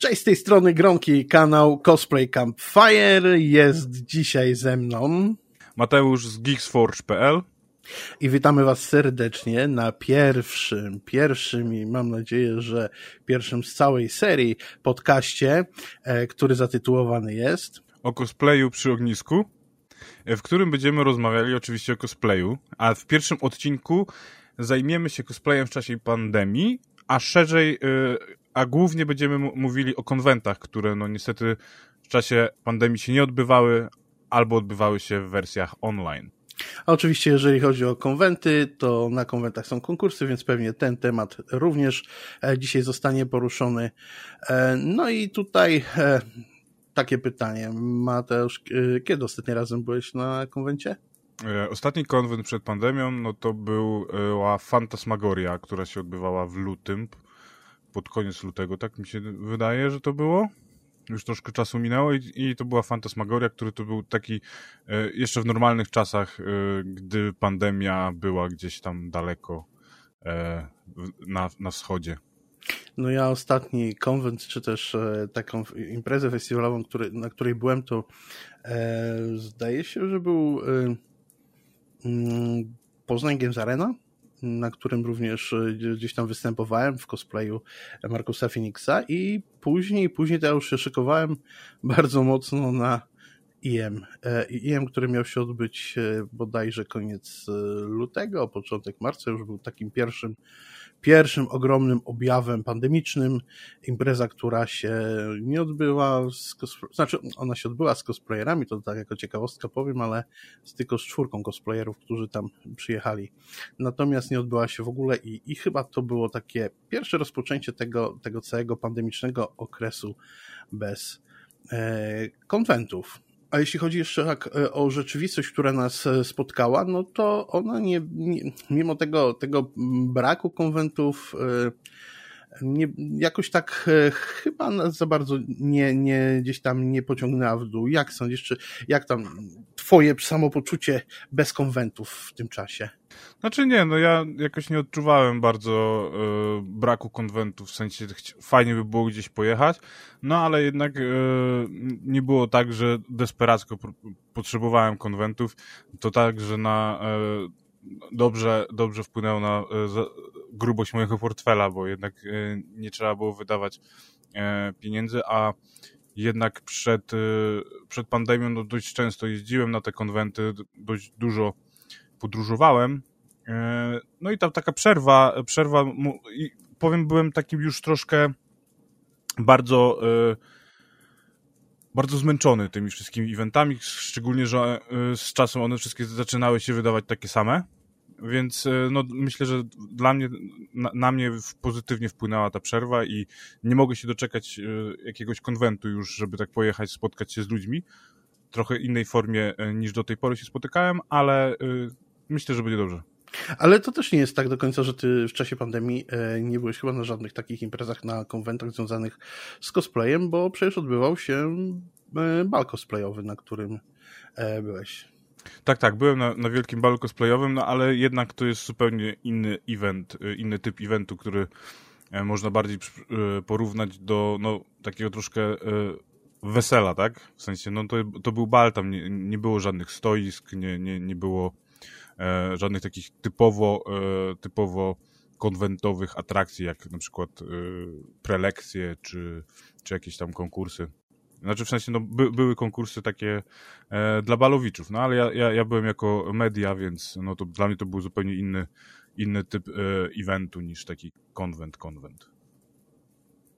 Cześć z tej strony Gronki, kanał Cosplay Campfire. Jest dzisiaj ze mną. Mateusz z geeksforge.pl i witamy Was serdecznie na pierwszym, pierwszym i mam nadzieję, że pierwszym z całej serii podcaście, e, który zatytułowany jest o cosplayu przy ognisku, e, w którym będziemy rozmawiali oczywiście o cosplayu, a w pierwszym odcinku zajmiemy się cosplayem w czasie pandemii, a szerzej, e, a głównie będziemy mówili o konwentach, które no niestety w czasie pandemii się nie odbywały albo odbywały się w wersjach online. A oczywiście, jeżeli chodzi o konwenty, to na konwentach są konkursy, więc pewnie ten temat również e, dzisiaj zostanie poruszony. E, no i tutaj e, takie pytanie. Mateusz, kiedy ostatni razem byłeś na konwencie? Ostatni konwent przed pandemią, no to była Fantasmagoria, która się odbywała w lutym, pod koniec lutego, tak mi się wydaje, że to było już troszkę czasu minęło i, i, to była Fantasmagoria, który to był taki e, jeszcze w normalnych czasach, e, gdy pandemia była gdzieś tam daleko e, na, na wschodzie. No ja ostatni konwent, czy też e, taką imprezę festiwalową, który, na której byłem, to e, zdaje się, że był e, mm, Poznań Games Arena na którym również e, gdzieś tam występowałem w cosplayu Markusa Phoenixa i później, później to ja już się szykowałem bardzo mocno na IM. IM, który miał się odbyć e, bodajże koniec e, lutego, początek marca, już był takim pierwszym pierwszym ogromnym objawem pandemicznym. Impreza, która się nie odbyła, z znaczy ona się odbyła z cosplayerami, to tak jako ciekawostka powiem, ale z tylko z czwórką cosplayerów, którzy tam przyjechali. Natomiast nie odbyła się w ogóle i, i chyba to było takie pierwsze rozpoczęcie tego, tego całego pandemicznego okresu bez e, konwentów. A jeśli chodzi jeszcze tak e, o rzeczywistość, która nas e, spotkała, no to ona nie, nie mimo tego, tego braku konwentów, e, nie, jakoś tak chyba nas za bardzo nie, nie, gdzieś tam nie pociągnęła w dół. Jak sądzisz, czy jak tam twoje samopoczucie bez konwentów w tym czasie? Znaczy nie, no ja jakoś nie odczuwałem bardzo y, braku konwentów, w sensie fajnie by było gdzieś pojechać, no ale jednak y, nie było tak, że desperacko potrzebowałem konwentów, to tak, że na dobrze, dobrze wpłynęło na grubość mojego portfela, bo jednak nie trzeba było wydawać pieniędzy, a jednak przed, przed pandemią no dość często jeździłem na te konwenty, dość dużo podróżowałem. E, no i tam taka przerwa, przerwa, powiem, byłem takim już troszkę bardzo, e, bardzo zmęczony tymi wszystkimi eventami, szczególnie, że e, z czasem one wszystkie zaczynały się wydawać takie same. Więc no, myślę, że dla mnie, na, na, mnie pozytywnie wpłynęła ta przerwa i nie mogę się doczekać jakiegoś konwentu już, żeby tak pojechać, spotkać się z ludźmi. Trochę innej formie niż do tej pory się spotykałem, ale myślę, że będzie dobrze. Ale to też nie jest tak do końca, że ty w czasie pandemii e, nie byłeś chyba na żadnych takich imprezach, na konwentach związanych z cosplayem, bo przecież odbywał się e, bal cosplayowy, na którym e, byłeś. Tak, tak, byłem na, na wielkim balu cosplayowym, no ale jednak to jest zupełnie inny event, inny typ eventu, który można bardziej porównać do no, takiego troszkę wesela, tak? W sensie, no to, to był bal, tam nie, nie było żadnych stoisk, nie, nie, nie było żadnych takich typowo, e, typowo konwentowych atrakcji, jak na przykład e, prelekcje, czy, czy jakieś tam konkursy. Znaczy w sensie, no, by, były konkursy takie e, dla balowiczów, no ale ja, ja, ja byłem jako media, więc no, to dla mnie to był zupełnie inny, inny typ e, eventu niż taki konwent, konwent.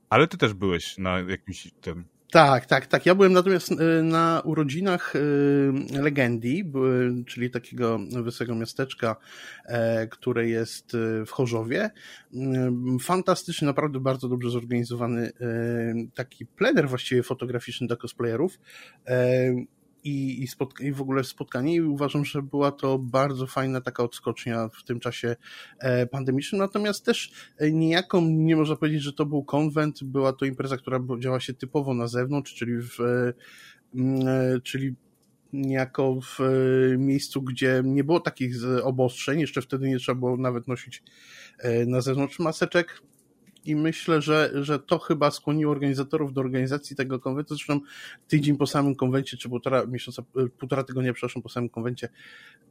Ale ty też byłeś na jakimś tym tak, tak, tak. Ja byłem natomiast y, na urodzinach y, Legendi, czyli takiego wysokiego miasteczka, e, które jest y, w Chorzowie. Fantastyczny, naprawdę bardzo dobrze zorganizowany taki plener właściwie fotograficzny dla cosplayerów e, i, i, spotka- i w ogóle spotkanie. I uważam, że była to bardzo fajna taka odskocznia w tym czasie e, pandemicznym, natomiast też e, niejako nie można powiedzieć, że to był konwent, była to impreza, która działa się typowo na zewnątrz, czyli w, e, czyli niejako w miejscu, gdzie nie było takich obostrzeń, jeszcze wtedy nie trzeba było nawet nosić na zewnątrz maseczek, i myślę, że, że to chyba skłoniło organizatorów do organizacji tego konwentu. Zresztą tydzień po samym konwencie, czy półtora miesiąca, półtora tygodnia, przepraszam, po samym konwencie,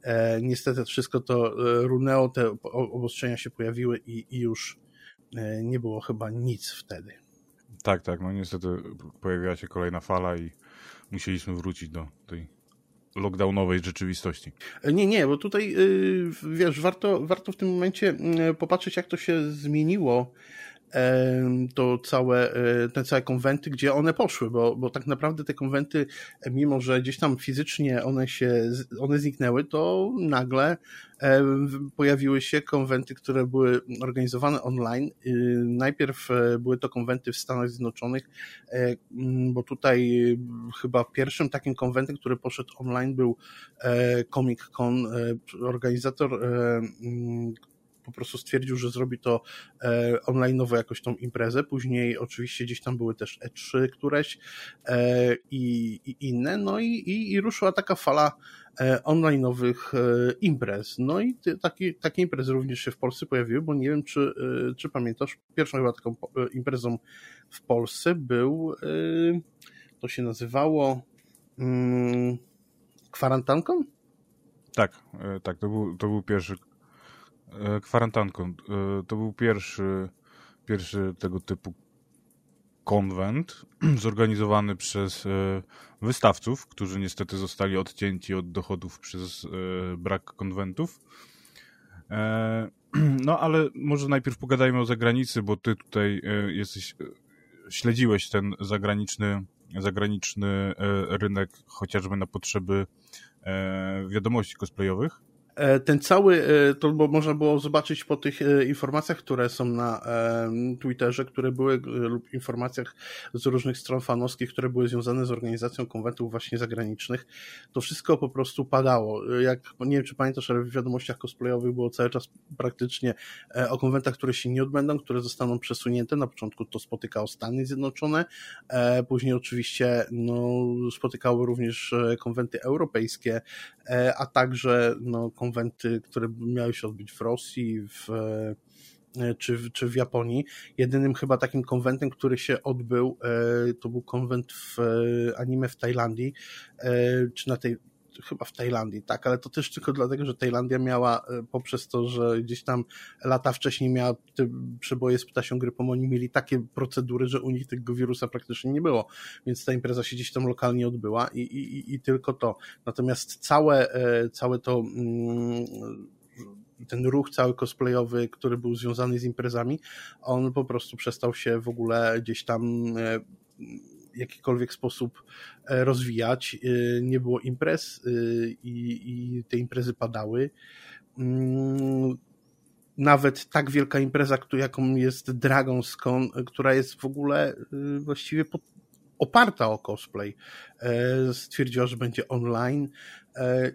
e, niestety wszystko to e, runęło, te obostrzenia się pojawiły i, i już e, nie było chyba nic wtedy. Tak, tak, no niestety pojawiła się kolejna fala i musieliśmy wrócić do tej lockdownowej rzeczywistości. Nie, nie, bo tutaj y, wiesz, warto, warto w tym momencie y, popatrzeć, jak to się zmieniło to całe, e, te całe konwenty, gdzie one poszły, bo, bo tak naprawdę te konwenty, mimo że gdzieś tam fizycznie one się, one zniknęły, to nagle pojawiły się konwenty, które były organizowane online. Y, najpierw e, były to konwenty w Stanach Zjednoczonych, e, bo tutaj chyba pierwszym takim konwentem, który poszedł online był Comic Con. Organizator po prostu stwierdził, że zrobi to e, online'owo jakoś tą imprezę. Później oczywiście gdzieś tam były też E3 któreś e, i, i inne. No i, i, i ruszyła taka fala e, online'owych imprez. No i takie, takie imprezy również się w Polsce pojawiły, bo nie wiem, czy, czy pamiętasz, pierwszą chyba taką imprezą w Polsce był, to się nazywało mm, kwarantanką? Tak, tak, to był, to był pierwszy E, kwarantanką. E, to był pierwszy, pierwszy tego typu konwent zorganizowany przez e, wystawców, którzy niestety zostali odcięci od dochodów przez brak konwentów. No ale może najpierw pogadajmy o zagranicy, bo ty tutaj jesteś, śledziłeś ten zagraniczny, zagraniczny rynek chociażby na potrzeby wiadomości cosplayowych. E, ten cały, e, to bo można było zobaczyć po tych e, informacjach, które są na Twitterze, które były, lub informacjach z różnych stron fanowskich, które były związane z organizacją konwentów właśnie zagranicznych, to wszystko po prostu padało. Jak, nie wiem czy pamiętasz, ale w wiadomościach cosplayowych było cały czas praktycznie o konwentach, które się nie odbędą, które zostaną przesunięte. Na początku to spotykało Stany Zjednoczone, później oczywiście no, spotykały również konwenty europejskie, a także no, konwenty, które miały się odbyć w Rosji, w, e, czy, czy w Japonii. Jedynym chyba takim konwentem, który się odbył, e, to był konwent w e, anime w Tajlandii, czy na tej, chyba w Tajlandii, tak, ale to też tylko dlatego, że Tajlandia miała poprzez to, że gdzieś tam lata wcześniej miała te przeboje z ptasią grypą, oni mieli takie procedury, że u nich tego wirusa praktycznie nie było, więc ta impreza się gdzieś tam lokalnie odbyła i, i, i tylko to. Natomiast całe, całe to mm, ten ruch cały cosplayowy, który był związany z imprezami, on po prostu przestał się w ogóle gdzieś tam jakikolwiek sposób e, rozwijać. E, nie było imprez e, i, i te imprezy padały. Mm, nawet tak wielka impreza, jaką jest Dragon's Con, która jest w ogóle właściwie pod, oparta o cosplay, stwierdziła, że będzie online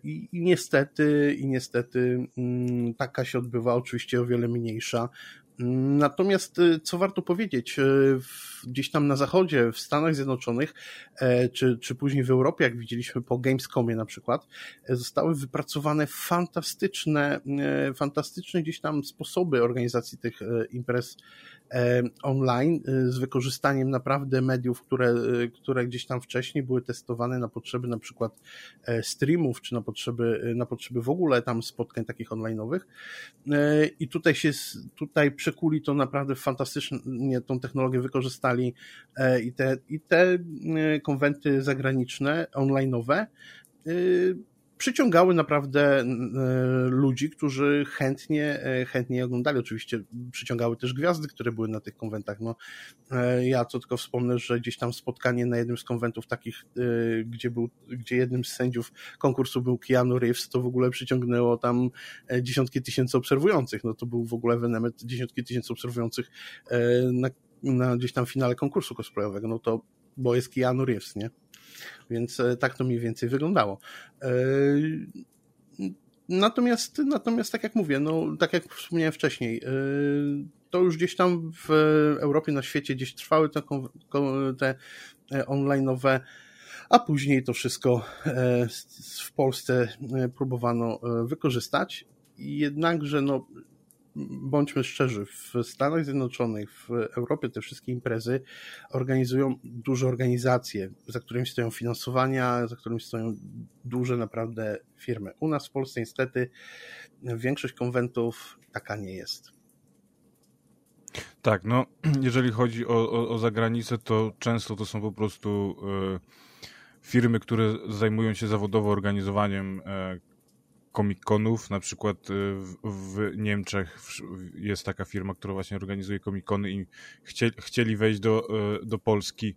i, i niestety, i niestety mm, taka się odbywa, oczywiście o wiele mniejsza, Natomiast y, co warto powiedzieć, y, gdzieś tam na zachodzie, w Stanach Zjednoczonych, e, czy, czy później w Europie, jak widzieliśmy po Gamescomie na przykład, e, zostały wypracowane fantastyczne, e, fantastyczne gdzieś tam sposoby organizacji tych imprez online e, z wykorzystaniem naprawdę mediów, które, e, które gdzieś tam wcześniej były testowane na potrzeby na przykład streamów, czy na potrzeby, na potrzeby w ogóle tam spotkań takich online'owych. I tutaj się, tutaj przekuli to naprawdę fantastycznie, tą technologię wykorzystali i te, i te konwenty zagraniczne, online'owe przyciągały naprawdę e, ludzi, którzy chętnie, e, chętnie oglądali. Oczywiście przyciągały też gwiazdy, które były na tych konwentach. No, e, ja co tylko wspomnę, że gdzieś tam spotkanie na jednym z konwentów takich, gdzie, był, gdzie jednym z sędziów konkursu był Keanu Reeves, to w ogóle przyciągnęło tam dziesiątki tysięcy obserwujących. No to był w ogóle ewenement dziesiątki tysięcy obserwujących na, na gdzieś tam finale konkursu cosplayowego. No to, bo jest Keanu Reeves, nie? Więc e, tak to mniej więcej wyglądało. E, natomiast, natomiast tak jak mówię, no, tak jak wspomniałem wcześniej, e, to już gdzieś tam w Europie, na świecie gdzieś trwały te, te online'owe, a później to wszystko w Polsce próbowano wykorzystać. Jednakże no, bądźmy szczerzy, w Stanach Zjednoczonych, w Europie te wszystkie imprezy organizują duże organizacje, za którymi stoją finansowania, za którymi stoją duże naprawdę firmy. U nas w Polsce niestety większość konwentów taka nie jest. Tak, no jeżeli chodzi o, o, o zagranicę, to często to są po prostu y, firmy, które zajmują się zawodowo organizowaniem y, Comic-Conów, na przykład y, w, w, Niemczech jest taka firma, która właśnie organizuje Comic-Cony i chcieli, chcieli wejść do, y, do Polski,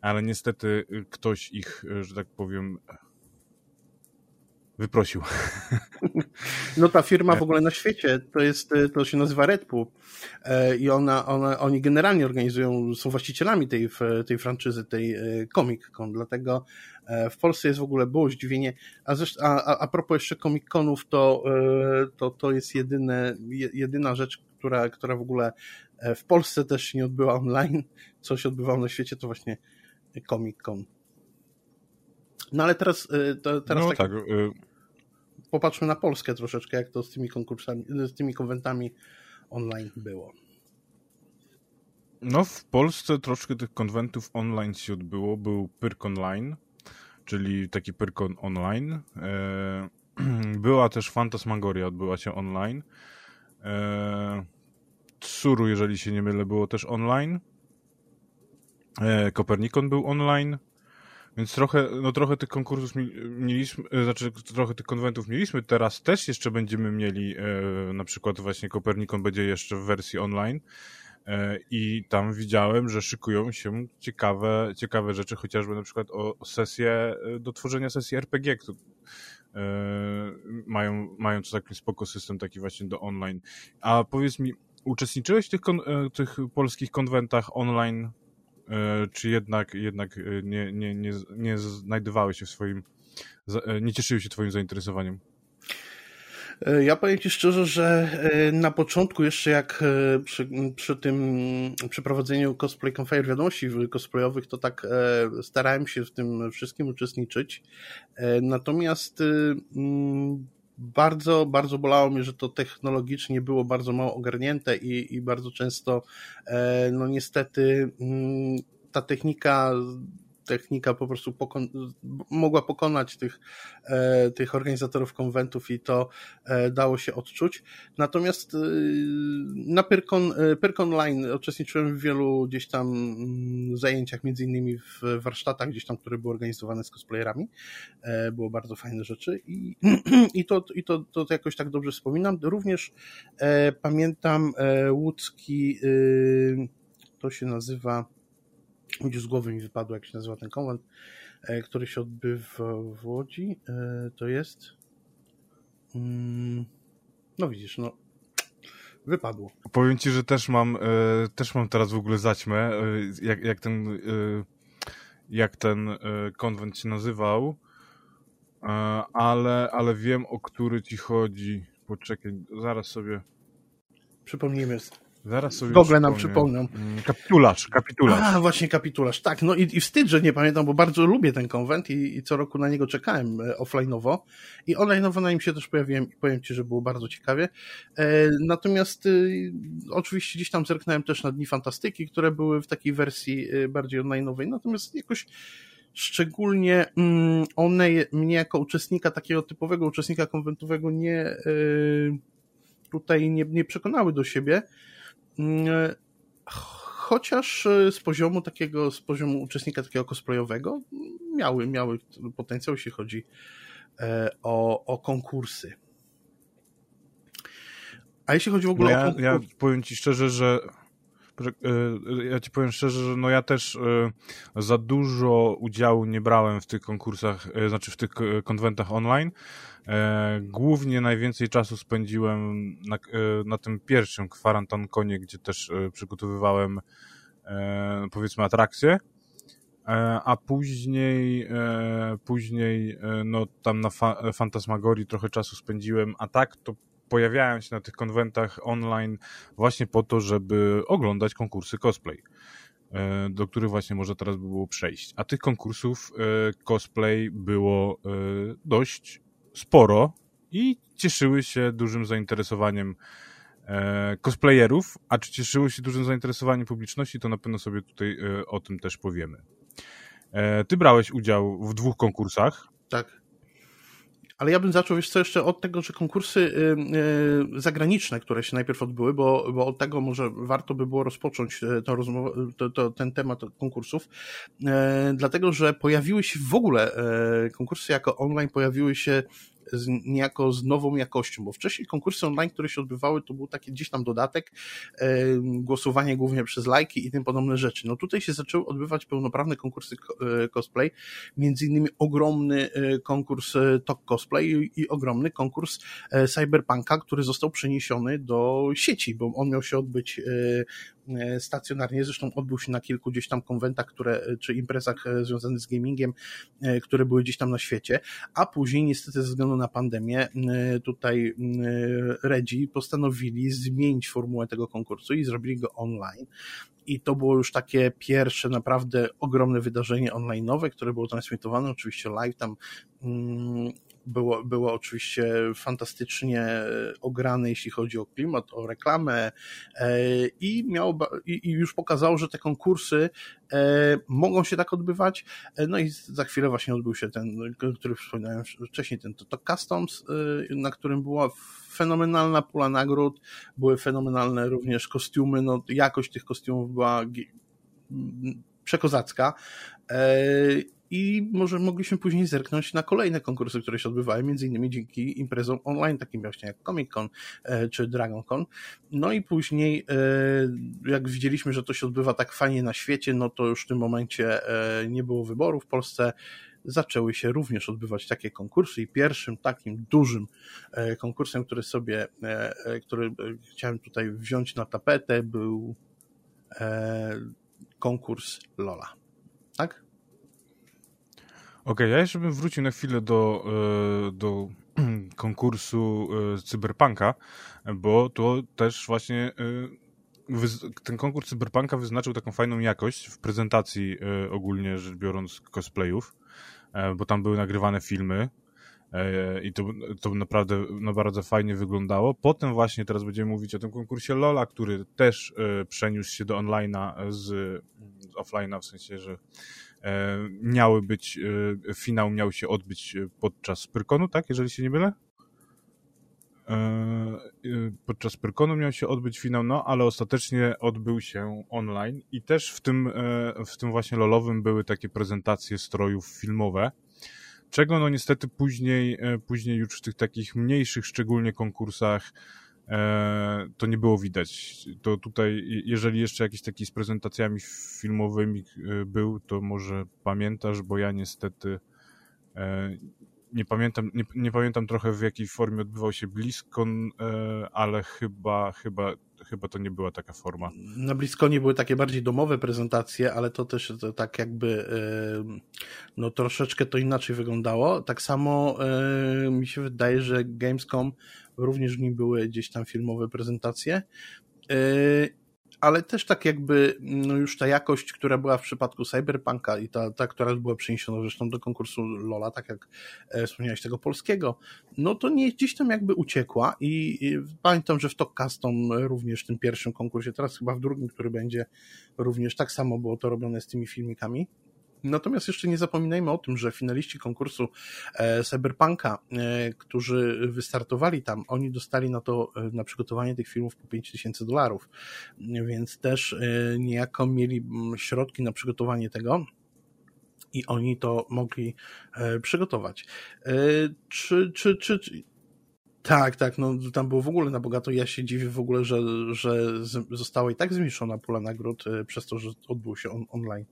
ale niestety ktoś ich, że tak powiem, wyprosił. No ta firma w ogóle na świecie to jest, to się nazywa Red Bull e, i ona, ona, oni generalnie organizują, są właścicielami tej, tej franczyzy, tej e, Comic Con, dlatego w Polsce jest w ogóle było zdziwienie, a, zresztą, a, a propos jeszcze Comic Conów, to, to, to jest jedyne, jedyna rzecz, która, która w ogóle w Polsce też się nie odbyła online, co się odbywało na świecie, to właśnie Comic Con. No ale teraz, to, teraz no, tak, tak popatrzmy na Polskę troszeczkę, jak to z tymi konkursami, z tymi konwentami online było. No, w Polsce troszkę tych konwentów online się odbyło. Był Pyrk Online, czyli taki Pyrkon online. E, była też Fantasmagoria, odbyła się online. E, Tsuru, jeżeli się nie mylę, było też online. E, Kopernikon był online. Więc trochę, no trochę tych konkursów mieliśmy, znaczy trochę tych konwentów mieliśmy, teraz też jeszcze będziemy mieli, na przykład właśnie Kopernikon będzie jeszcze w wersji online i tam widziałem, że szykują się ciekawe, ciekawe rzeczy, chociażby na przykład o sesję, e, do tworzenia sesji RPG, który, e, mają, mają to taki spoko system taki właśnie do online. A powiedz mi, uczestniczyłeś w tych, e, tych polskich konwentach online E, czy jednak, jednak e, nie, nie, nie, nie znajdowały się w swoim, e, nie cieszyły się twoim zainteresowaniem? Ja powiem Ci szczerze, że na początku jeszcze jak przy, przy tym przeprowadzeniu Cosplay Confair wiadomości cosplayowych, to tak starałem się w tym wszystkim uczestniczyć. Natomiast bardzo, bardzo bolało mnie, że to technologicznie było bardzo mało ogarnięte i, i bardzo często, e, no niestety, ta technika technika po prostu pokon mogła pokonać tych, e, tych organizatorów konwentów i to e, dało się odczuć. Natomiast e, na Pyrkon, e, Pyrkon Line uczestniczyłem w wielu gdzieś tam mm, zajęciach, między innymi w warsztatach gdzieś tam, które były organizowane z cosplayerami. E, było bardzo fajne rzeczy i, i, to, i to, to jakoś tak dobrze wspominam. Również e, pamiętam łódzki, to się nazywa Gdzieś z głowy mi wypadło, jak się nazywa ten konwent, e, który się odbywa w Łodzi. E, to jest. Mm, no widzisz, no. Wypadło. Powiem ci, że też mam, e, też mam teraz w ogóle zaćmę, jak, jak ten, jak ten konwent się nazywał, ale, ale wiem, o który ci chodzi. Poczekaj, zaraz sobie. Przypomnijmy. Zaraz sobie Google nam przypomną. Mm, kapitularz, kapitularz. A, właśnie kapitularz. Tak, no i, i wstyd, że nie pamiętam, bo bardzo lubię ten konwent i, i co roku na niego czekałem e, offline'owo i online'owo na nim się też pojawiłem i powiem Ci, że było bardzo ciekawie. E, natomiast e, oczywiście gdzieś tam zerknąłem też na Dni Fantastyki, które były w takiej wersji e, bardziej online'owej, natomiast jakoś szczególnie mm, one mnie jako uczestnika, takiego typowego uczestnika konwentowego nie e, tutaj nie, nie przekonały do siebie. Mm, chociaż e, z poziomu takiego, z poziomu uczestnika takiego cosplayowego miały, miały potencjał, jeśli chodzi e, o, o konkursy. A jeśli chodzi w ogóle no ja, o konkurs... Ja powiem ci szczerze, że e, ja ci powiem szczerze, że no ja też za dużo udziału nie brałem w tych konkursach, znaczy w tych konwentach online, E, głównie najwięcej czasu spędziłem na, e, na tym pierwszym kwarantankonie, gdzie też e, przygotowywałem powiedzmy atrakcje, a później później no tam na fa Fantasmagorii trochę czasu spędziłem, a tak to pojawiałem się na tych konwentach online właśnie po to, żeby oglądać konkursy cosplay do których właśnie może teraz by było przejść. A tych konkursów cosplay było dość sporo i cieszyły się dużym zainteresowaniem e, cosplayerów, a czy cieszyło się dużym zainteresowaniem publiczności, to na pewno sobie tutaj e, o tym też powiemy. E, ty brałeś udział w dwóch konkursach. Tak. Ale ja bym zaczął, wiesz co, jeszcze od tego, że konkursy y, y, zagraniczne, które się najpierw odbyły, bo, bo od tego może warto by było rozpocząć y, rozmowę, to, to, ten temat konkursów, dlatego, że pojawiły się w ogóle konkursy jako online, pojawiły się z, niejako z nową jakością, bo wcześniej konkursy online, które się odbywały, to był taki gdzieś tam dodatek, e, głosowanie głównie przez lajki i tym podobne rzeczy. No tutaj się zaczęły odbywać pełnoprawne konkursy e, cosplay, między innymi ogromny e, konkurs e, Top Cosplay i, ogromny konkurs Cyberpunka, który został przeniesiony do sieci, bo on miał się odbyć stacjonarnie, zresztą odbył się na kilku gdzieś tam konwentach, które, e, czy imprezach e, związanych z gamingiem, które były gdzieś tam na świecie, a później niestety ze względu na pandemię tutaj Redzi postanowili zmienić formułę tego konkursu i zrobili go online. I to było już takie pierwsze naprawdę ogromne wydarzenie online'owe, które było transmitowane oczywiście live tam mm, było, było oczywiście fantastycznie ograne, jeśli chodzi o klimat, o reklamę e, i, miało, i, już pokazało, że te konkursy e, mogą się tak odbywać. E, no i za chwilę właśnie odbył się ten, który wspominałem wcześniej, ten to, to Customs, na którym była fenomenalna pula nagród, były fenomenalne również kostiumy, no jakość tych kostiumów była przekozacka i może mogliśmy później zerknąć na kolejne konkursy, które się odbywały, między innymi dzięki imprezom online, takim właśnie jak Comic Con e, czy Dragon Con. No i później, e, jak widzieliśmy, że to się odbywa tak fajnie na świecie, no to już w tym momencie e, nie było wyboru w Polsce zaczęły się również odbywać takie konkursy i pierwszym takim dużym konkursem, który sobie, który chciałem tutaj wziąć na tapetę był konkurs Lola. Tak? Okay, ja jeszcze bym wrócił na chwilę do, e, do konkursu e, Cyberpunka, bo to też właśnie e, ten konkurs Cyberpunka wyznaczył taką fajną jakość w prezentacji ogólnie rzecz biorąc cosplayów, bo tam były nagrywane filmy i to, to naprawdę no bardzo fajnie wyglądało. Potem właśnie teraz będziemy mówić o tym konkursie Lola, który też przeniósł się do online'a z, z offline'a, w sensie, że miały być, e, finał miał się odbyć e, podczas Pyrkonu, tak, jeżeli się nie mylę? Podczas Pyrkonu miał się odbyć finał, no ale ostatecznie odbył się online i też w tym, w tym właśnie lolowym były takie prezentacje strojów filmowe, czego no niestety później, później już w tych takich mniejszych szczególnie konkursach E, to nie było widać. To tutaj, jeżeli jeszcze jakiś taki z prezentacjami filmowymi e, był, to może pamiętasz, bo ja niestety e, nie pamiętam, nie, nie pamiętam trochę w jakiej formie odbywał się BlizzCon, ale chyba, chyba, chyba to nie była taka forma. Na BlizzConie były takie bardziej domowe prezentacje, ale to też to tak jakby no troszeczkę to inaczej wyglądało. Tak samo mi się wydaje, że Gamescom również w nim były gdzieś tam filmowe prezentacje, e, ale też tak jakby no już ta jakość, która była w przypadku Cyberpunka i ta, ta która była przeniesiona zresztą do konkursu Lola, tak jak e, wspomniałeś tego polskiego, no to nie gdzieś tam jakby uciekła i, i pamiętam, że w Top Custom również w tym pierwszym konkursie, teraz chyba w drugim, który będzie również tak samo było to robione z tymi filmikami, Natomiast jeszcze nie zapominajmy o tym, że finaliści konkursu e, Cyberpunka, e, którzy wystartowali tam, oni dostali na to, e, na przygotowanie tych filmów po 5000 dolarów, więc też niejako mieli środki na przygotowanie tego i oni to mogli przygotować. Czy, czy, czy, tak, tak, no tam było w ogóle na bogato. Ja się dziwię w ogóle, że, że została i tak zmniejszona pula nagród przez to, że odbył się on, online.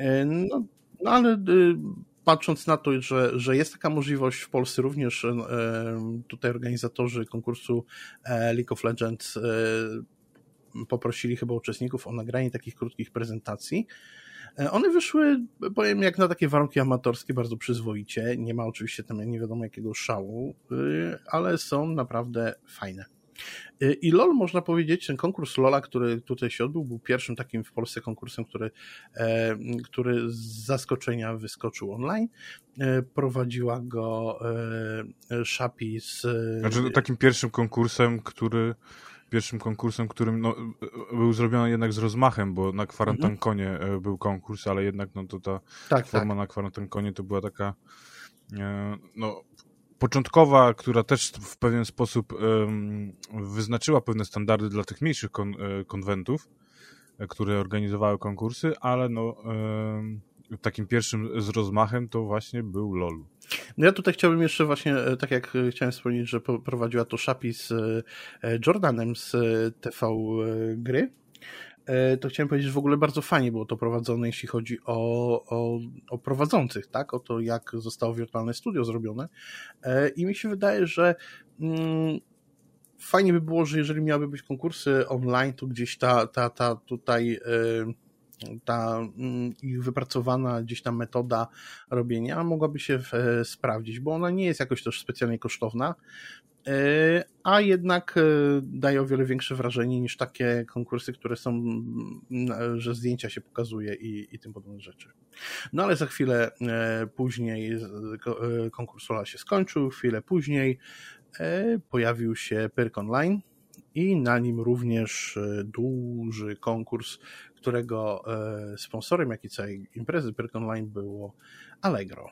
E, no, no ale y, patrząc na to, że, że jest taka możliwość w Polsce również, e, tutaj organizatorzy konkursu e, League of Legends poprosili chyba uczestników o nagranie takich krótkich prezentacji. One wyszły, powiem, jak na takie warunki amatorskie, bardzo przyzwoicie. Nie ma oczywiście tam nie wiadomo jakiego szału, ale są naprawdę fajne. Y, I LOL, można powiedzieć, ten konkurs LOLa, który tutaj się odbył, był pierwszym takim w Polsce konkursem, który, e, który z zaskoczenia wyskoczył online. E, prowadziła go e, Szapi z... Znaczy takim pierwszym konkursem, który pierwszym konkursem, którym no, był zrobiony jednak z rozmachem, bo na kwarantankonie mhm. był konkurs, ale jednak no, to ta tak, forma tak. na kwarantankonie to była taka no, początkowa, która też w pewien sposób wyznaczyła pewne standardy dla tych mniejszych kon, e, konwentów, e, które organizowały konkursy, ale no, takim pierwszym z rozmachem to właśnie był LOL. No ja tutaj chciałbym jeszcze właśnie, e, tak jak chciałem wspomnieć, że prowadziła to Szapi z Jordanem z TV Gry, to chciałem powiedzieć, że w ogóle bardzo fajnie było to prowadzone, jeśli chodzi o, o, o prowadzących, tak? O to, jak zostało wirtualne studio zrobione. E, I mi się wydaje, że mm, fajnie by było, że jeżeli miałyby być konkursy online, to gdzieś ta, ta, ta tutaj e, ta mm, ich wypracowana gdzieś tam metoda robienia mogłaby się sprawdzić, bo ona nie jest jakoś też specjalnie kosztowna. E, a jednak e, daje o wiele większe wrażenie niż takie konkursy, które są, mm, że zdjęcia się pokazuje i, i tym podobne rzeczy. No ale za chwilę e, później konkurs Ola się skończył, chwilę później pojawił się Perk Online i na nim również duży konkurs, którego sponsorem, jak i całej imprezy Perk Online było Allegro.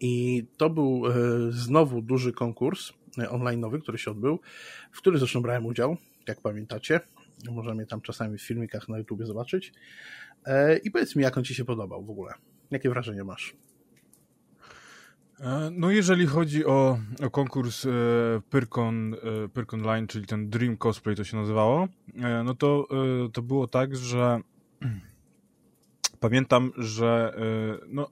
I to był e, znowu duży konkurs e, online'owy, który się odbył, w którym zresztą brałem udział, jak pamiętacie. Możemy tam czasami w filmikach na YouTube zobaczyć. E, I powiedz mi, jak on Ci się podobał w ogóle? Jakie wrażenie masz? No jeżeli chodzi o, o konkurs Pyrkon, Pyrkon Line, czyli ten Dream Cosplay to się nazywało, no to, to było tak, że pamiętam, że no,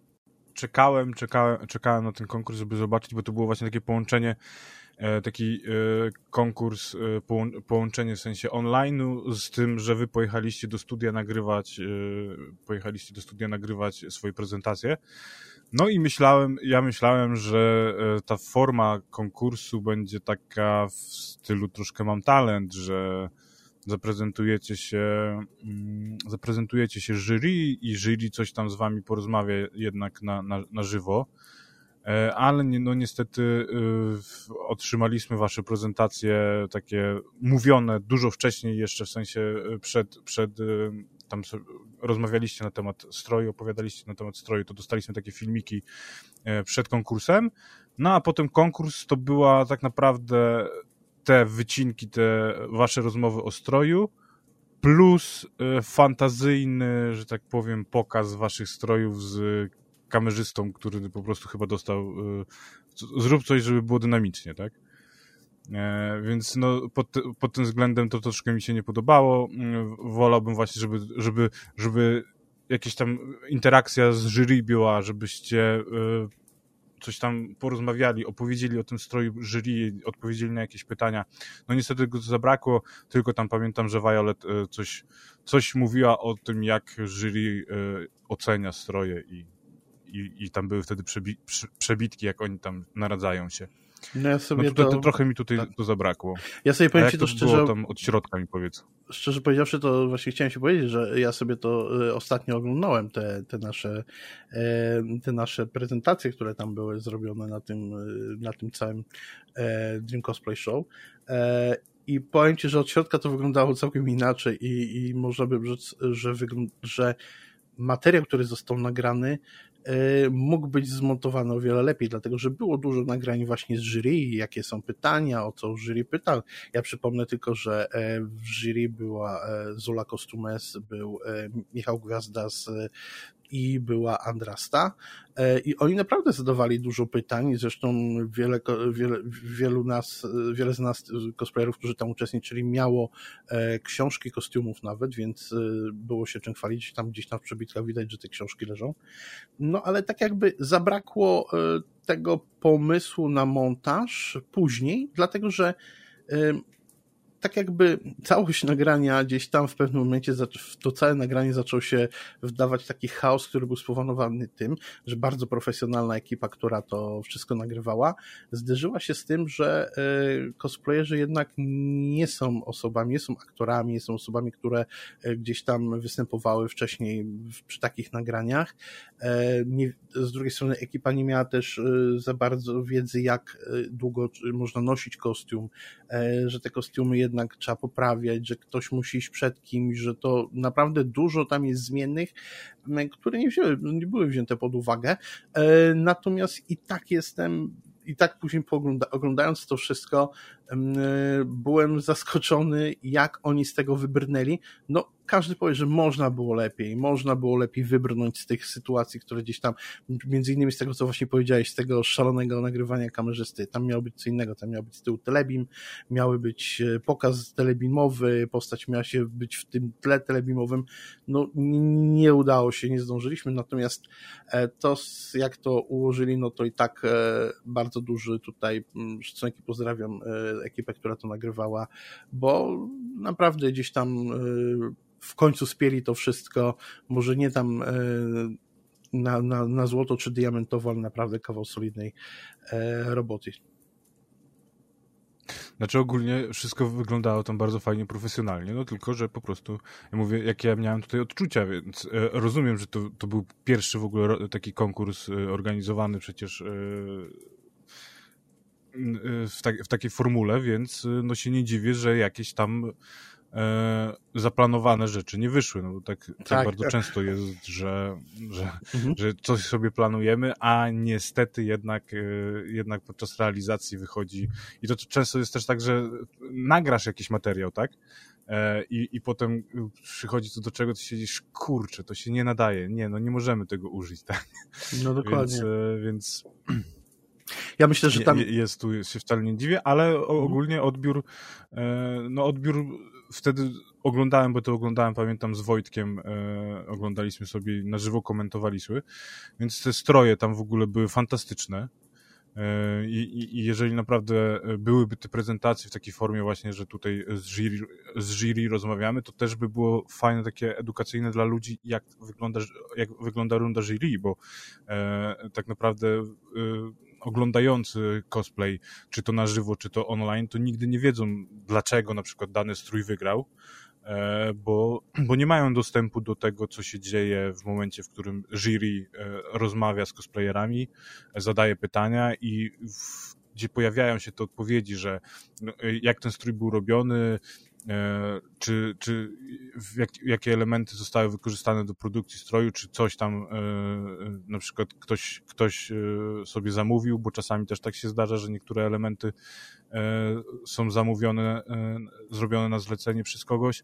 czekałem, czekałem, czekałem na ten konkurs, żeby zobaczyć, bo to było właśnie takie połączenie, e, taki e, konkurs, e, połączenie w sensie online'u z tym, że wy pojechaliście do studia nagrywać, pojechaliście do studia nagrywać swoje prezentacje. No i myślałem, ja myślałem, że ta forma konkursu będzie taka w stylu troszkę mam talent, że zaprezentujecie się, mm, zaprezentujecie się jury i jury coś tam z wami porozmawia jednak na, na, na żywo. E, ale no niestety y, otrzymaliśmy wasze prezentacje takie mówione dużo wcześniej jeszcze, w sensie y, przed, przed y, tam rozmawialiście na temat stroju, opowiadaliście na temat stroju, to dostaliśmy takie filmiki e, przed konkursem, no a potem konkurs to była tak naprawdę te wycinki, te wasze rozmowy o stroju, plus fantazyjny, że tak powiem, pokaz waszych strojów z kamerzystą, który po prostu chyba dostał e, zrób coś, żeby było dynamicznie, tak? E, więc no, pod, pod tym względem to troszkę mi się nie podobało. Wolałbym właśnie, żeby, żeby, żeby jakaś tam interakcja z jury była, żebyście coś tam porozmawiali, opowiedzieli o tym stroju jury, odpowiedzieli na jakieś pytania. No niestety go zabrakło, tylko tam pamiętam, że Violet e, coś, coś mówiła o tym, jak jury ocenia stroje i, i, i tam były wtedy przebi przebitki, jak oni tam naradzają się. No, ja sobie no tutaj, to, to, trochę mi tutaj tak. to zabrakło. Ja sobie powiem ci to, to szczerze. Było tam od środka mi powiedz. Szczerze powiedziawszy, to właśnie chciałem się powiedzieć, że ja sobie to e, ostatnio oglądałem, te, te, nasze, e, te nasze prezentacje, które tam były zrobione na tym, e, na tym całym Dream Cosplay Show. I powiem ci, że od środka to wyglądało całkiem inaczej i, i można by rzec, że, że materiał, który został nagrany, mógł być zmontowany o wiele lepiej, dlatego że było dużo nagrań właśnie z jury, jakie są pytania, o co jury pytał. Ja przypomnę tylko, że e, w jury była e, Zula Kostumes, był Michał Gwiazda z i była Andrasta e, i oni naprawdę zadawali dużo pytań, zresztą wiele, wiele, wielu nas, wiele z nas cosplayerów, którzy tam uczestniczyli miało e, książki kostiumów nawet, więc e, było się czym chwalić, tam gdzieś w przebitkach widać, że te książki leżą. No ale tak jakby zabrakło tego pomysłu na montaż później, dlatego że tak jakby całość nagrania gdzieś tam w pewnym momencie, to całe nagranie zaczął się wdawać taki chaos, który był spowodowany tym, że bardzo profesjonalna ekipa, która to wszystko nagrywała, zderzyła się z tym, że e, cosplayerzy jednak nie są osobami, nie są aktorami, nie są osobami, które e, gdzieś tam występowały wcześniej przy takich nagraniach. E, z drugiej strony ekipa nie miała też za bardzo wiedzy, jak długo można nosić kostium, że te kostiumy jednak trzeba poprawiać, że ktoś musi iść przed kimś, że to naprawdę dużo tam jest zmiennych, które nie, wzięły, nie były wzięte pod uwagę. Natomiast i tak jestem i tak później oglądając to wszystko, byłem zaskoczony, jak oni z tego wybrnęli. No, każdy powie, że można było lepiej, można było lepiej wybrnąć z tych sytuacji, które gdzieś tam, między innymi z tego, co właśnie powiedziałeś, z tego szalonego nagrywania kamerzysty, tam miało być co innego, tam miał być z tyłu telebim, miały być e, pokaz telebimowy, postać miała się być w tym tle telebimowym, no nie udało się, nie zdążyliśmy, natomiast e, to, jak to ułożyli, no to i tak e, bardzo duży tutaj mm, szacunek i pozdrawiam ekipę, która to nagrywała, bo naprawdę gdzieś tam w końcu spieli to wszystko, może nie tam e, na, na, na złoto czy diamentowo, ale naprawdę kawał solidnej e, roboty. Znaczy ogólnie wszystko wyglądało tam bardzo fajnie, profesjonalnie, no tylko, że po prostu, ja mówię, jakie ja miałem tutaj odczucia, więc e, rozumiem, że to, to był pierwszy w ogóle taki konkurs organizowany przecież w, tak, w takiej formule, więc no się nie dziwię, że jakieś tam e, zaplanowane rzeczy nie wyszły. No bo tak, tak, tak bardzo tak. często jest, że, że, mhm. że coś sobie planujemy, a niestety jednak, e, jednak podczas realizacji wychodzi. I to często jest też tak, że nagrasz jakiś materiał, tak? E, I, I potem przychodzi to do czego ty siedzisz, kurczę, to się nie nadaje. Nie, no nie możemy tego użyć, tak? No dokładnie. Więc, e, więc ja myślę, że tam... Jest tu, się wcale nie dziwię, ale ogólnie odbiór, no odbiór wtedy oglądałem, bo to oglądałem, pamiętam, z Wojtkiem, e, oglądaliśmy sobie, na żywo komentowaliśmy, więc te stroje tam w ogóle były fantastyczne. E, I, I, jeżeli naprawdę byłyby te prezentacje w takiej formie właśnie, że tutaj z jury, z jury rozmawiamy, to też by było fajne, takie edukacyjne dla ludzi, jak wygląda, jak wygląda runda jury, bo e, tak naprawdę e, oglądający cosplay, czy to na żywo, czy to online, to nigdy nie wiedzą, dlaczego na przykład dany strój wygrał, e, bo, bo nie mają dostępu do tego, co się dzieje w momencie, w którym jury e, rozmawia z cosplayerami, zadaje pytania i w, gdzie pojawiają się te odpowiedzi, że no, jak ten strój był robiony, E, czy, czy jak, jakie elementy zostały wykorzystane do produkcji stroju, czy coś tam e, na przykład ktoś, ktoś e, sobie zamówił, bo czasami też tak się zdarza, że niektóre elementy są zamówione, zrobione na zlecenie przez kogoś.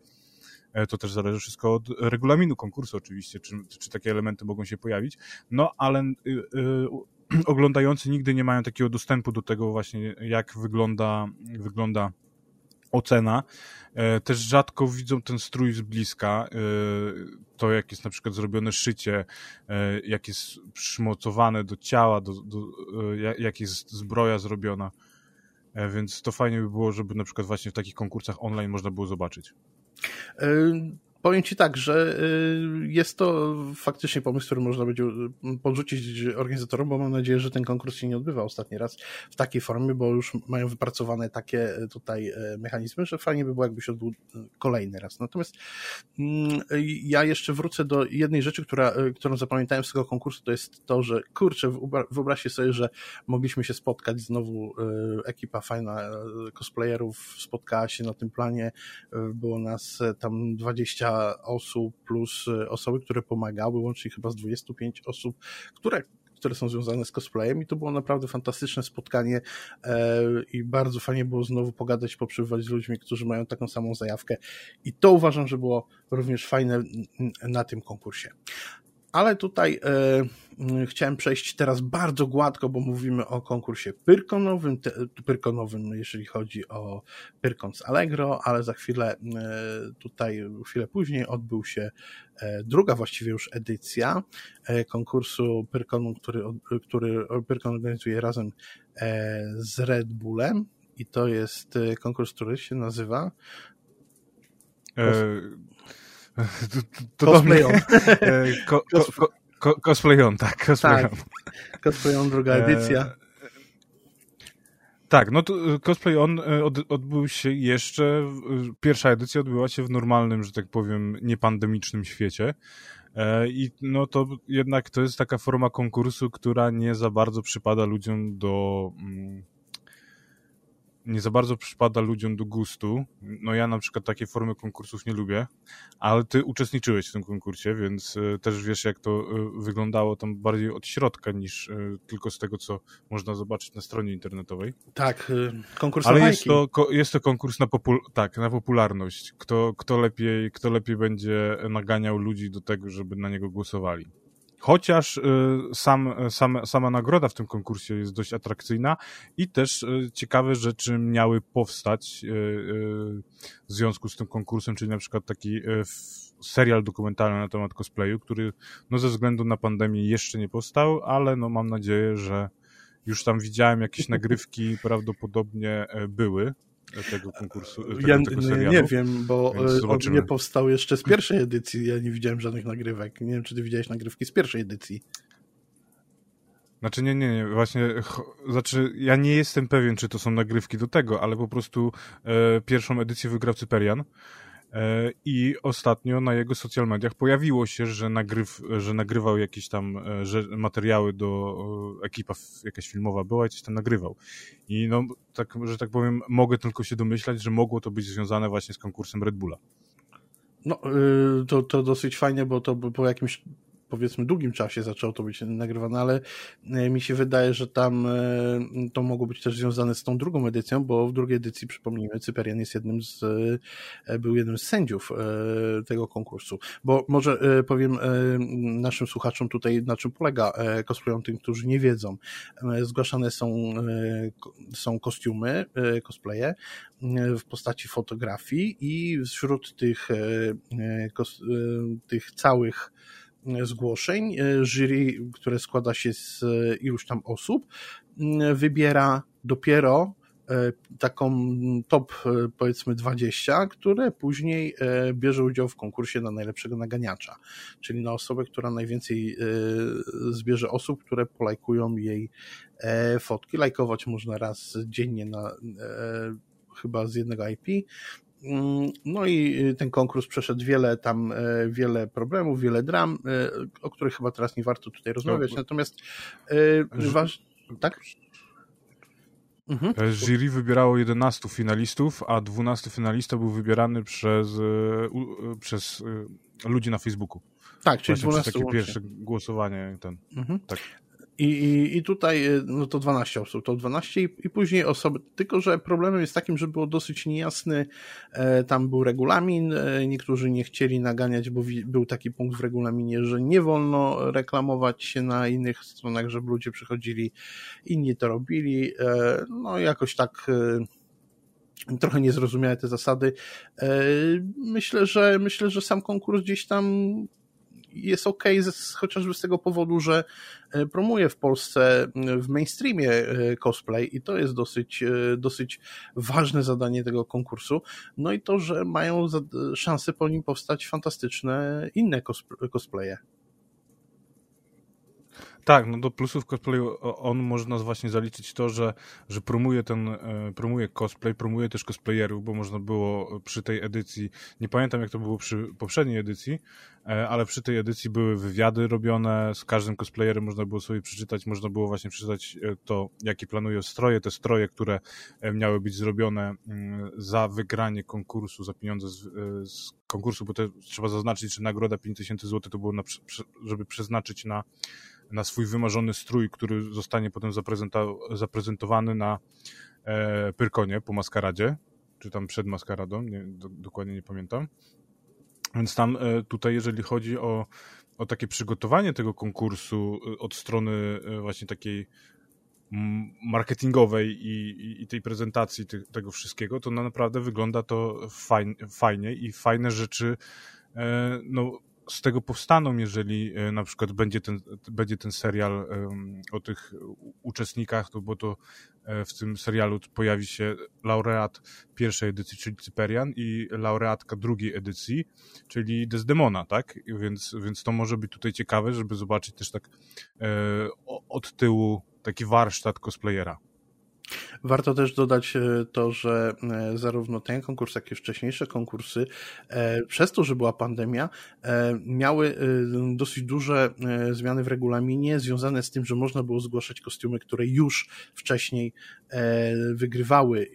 To też zależy wszystko od regulaminu konkursu oczywiście, czy, czy takie elementy mogą się pojawić. No ale oglądający nigdy nie mają takiego dostępu do tego właśnie, jak wygląda, wygląda ocena. E, też rzadko widzą ten strój z bliska, e, to jak jest na przykład zrobione szycie, e, jak jest przymocowane do ciała, do, do, jak jest zbroja zrobiona. Więc to fajnie by było, żeby na przykład właśnie w takich konkursach online można było zobaczyć. Powiem Ci tak, że y, jest to faktycznie pomysł, który można będzie y, podrzucić organizatorom, bo mam nadzieję, że ten konkurs się nie odbywa ostatni raz w takiej formie, bo już mają wypracowane takie y, tutaj mechanizmy, że fajnie by było, jakby się odbył kolejny raz. Natomiast mm, ja jeszcze wrócę do jednej rzeczy, która, którą zapamiętałem z tego konkursu, to jest to, że kurczę, wyobraźcie sobie, że mogliśmy się spotkać znowu, ekipa fajna cosplayerów spotkała się na tym planie, było nas tam 20 osób plus e, osoby, które pomagały, łącznie chyba z 25 osób, które które są związane z cosplayem i to było naprawdę fantastyczne spotkanie e, i bardzo fajnie było znowu pogadać, poprzebywać z ludźmi, którzy mają taką samą zajawkę i to uważam, że było również fajne na tym konkursie. Ale tutaj e, chciałem przejść teraz bardzo gładko, bo mówimy o konkursie Pyrkonowym, te, Pyrkonowym, jeżeli chodzi o Pyrkon z Allegro, ale za chwilę, e, tutaj chwilę później odbył się e, druga właściwie już edycja e, konkursu Pyrkonu, który, który Pyrkon organizuje razem e, z Red Bullem. I to jest e, konkurs, który się nazywa to, to cosplay on. Ko, ko, ko, cosplay on, tak. Cosplay tak. on. Cosplay on, druga e, edycja. tak, no to e, Cosplay On e, od, odbył się jeszcze, pierwsza edycja odbyła się w normalnym, że tak powiem, niepandemicznym świecie. I no to jednak to jest taka forma konkursu, która nie za bardzo przypada ludziom do, mm, nie za bardzo przypada ludziom do gustu. No ja na przykład takiej formy konkursów nie lubię, ale ty uczestniczyłeś w tym konkursie, więc e, też wiesz jak to e, wyglądało tam bardziej od środka niż e, tylko z tego, co można zobaczyć na stronie internetowej. Tak, konkurs Ale jest to, jest to konkurs na, popul tak, na popularność. Kto, kto, lepiej, kto lepiej będzie naganiał ludzi do tego, żeby na niego głosowali. Chociaż y, sam, sam, sama nagroda w tym konkursie jest dość atrakcyjna i też y, ciekawe rzeczy miały powstać y, w związku z tym konkursem, czyli na przykład taki serial dokumentalny na temat cosplayu, który no ze względu na pandemię jeszcze nie powstał, ale no mam nadzieję, że już tam widziałem jakieś nagrywki, prawdopodobnie e, były tego konkursu. Tego, ja tego serialu, nie wiem, bo e, on nie powstał jeszcze z pierwszej edycji. Ja nie widziałem żadnych nagrywek. Nie wiem, czy ty widziałeś nagrywki z pierwszej edycji. Znaczy nie, nie, nie, właśnie, znaczy ja nie jestem pewien, czy to są nagrywki do tego, ale po prostu e, pierwszą edycję wygrał Cyperian I ostatnio na jego social mediach pojawiło się, że, nagryw, że nagrywał jakieś tam e, materiały do ekipa jakaś filmowa była i coś tam nagrywał. I no, tak, że tak powiem, mogę tylko się domyślać, że mogło to być związane właśnie z konkursem Red Bulla. No, y, to, to dosyć fajnie, bo to po jakimś powiedzmy długim czasie zaczęło to być nagrywane, ale e, mi się wydaje, że tam e, to mogło być też związane z tą drugą edycją, bo w drugiej edycji, przypomnijmy, Cyperian jest jednym z, e, był jednym z sędziów tego konkursu. Bo może powiem naszym słuchaczom tutaj, na czym polega cosplayon, tym, którzy nie wiedzą. Zgłaszane są, są kostiumy, cosplaye w postaci fotografii i wśród tych, tych całych zgłoszeń. E, jury, które składa się z e, iluś tam osób, wybiera dopiero e, taką top powiedzmy 20, które później bierze udział w konkursie na najlepszego naganiacza, czyli na osobę, która najwięcej zbierze osób, które polajkują jej fotki. Lajkować można raz dziennie na chyba z jednego IP, no i y, ten konkurs przeszedł wiele tam, e, wiele problemów, wiele dram, e, o których chyba teraz nie warto tutaj rozmawiać. No, Natomiast e, waż... tak? Mhm. Jury wybierało 11 finalistów, a 12 finalista był wybierany przez, przez ludzi na Facebooku. Tak, czyli Właśnie 12 takie pierwsze głosowanie. Ten, mhm. tak. I, i, I tutaj y, no to 12 osób, to 12 i, i później osoby, tylko że problemem jest takim, że było dosyć niejasny, e, tam był regulamin, e, niektórzy nie chcieli naganiać, bo wi, był taki punkt w regulaminie, że nie wolno reklamować się na innych stronach, żeby ludzie przychodzili, inni to robili, e, no jakoś tak e, trochę niezrozumiałe te zasady. E, myślę, że myślę, że sam konkurs gdzieś tam jest ok chociażby z tego powodu, że e, promuje w Polsce w mainstreamie e, cosplay i to jest dosyć, e, dosyć ważne zadanie tego konkursu. No i to, że mają szansę po nim powstać fantastyczne inne cosplaye. Tak, no do plusów cosplayu on można właśnie zaliczyć to, że, że promuje ten, e, promuje cosplay, promuje też cosplayerów, bo można było przy tej edycji, nie pamiętam jak to było przy poprzedniej edycji, e, ale przy tej edycji były wywiady robione, z każdym cosplayerem można było sobie przeczytać, można było właśnie przeczytać e, to, jakie planują stroje, te stroje, które miały być zrobione mm, za wygranie konkursu, za pieniądze z, z konkursu, bo to trzeba zaznaczyć, że nagroda 5000 zł to było na, żeby przeznaczyć na na swój wymarzony strój, który zostanie potem zaprezentowany na e, Pyrkonie po maskaradzie, czy tam przed maskaradą, nie, do, dokładnie nie pamiętam. Więc tam e, tutaj, jeżeli chodzi o, o takie przygotowanie tego konkursu e, od strony e, właśnie takiej marketingowej i, i, i tej prezentacji ty, tego wszystkiego, to naprawdę wygląda to fajnie, fajnie i fajne rzeczy e, no, z tego powstaną, jeżeli e, na przykład będzie ten, będzie ten serial o tych uczestnikach, to, bo to e, w tym serialu pojawi się laureat pierwszej edycji, czyli Cyperian i laureatka drugiej edycji, czyli Desdemona, tak? Więc, więc to może być tutaj ciekawe, żeby zobaczyć też tak e, od tyłu taki warsztat cosplayera. Warto też dodać to, że zarówno ten konkurs, jak i wcześniejsze konkursy, przez to, że była pandemia, miały dosyć duże zmiany w regulaminie związane z tym, że można było zgłaszać kostiumy, które już wcześniej wygrywały,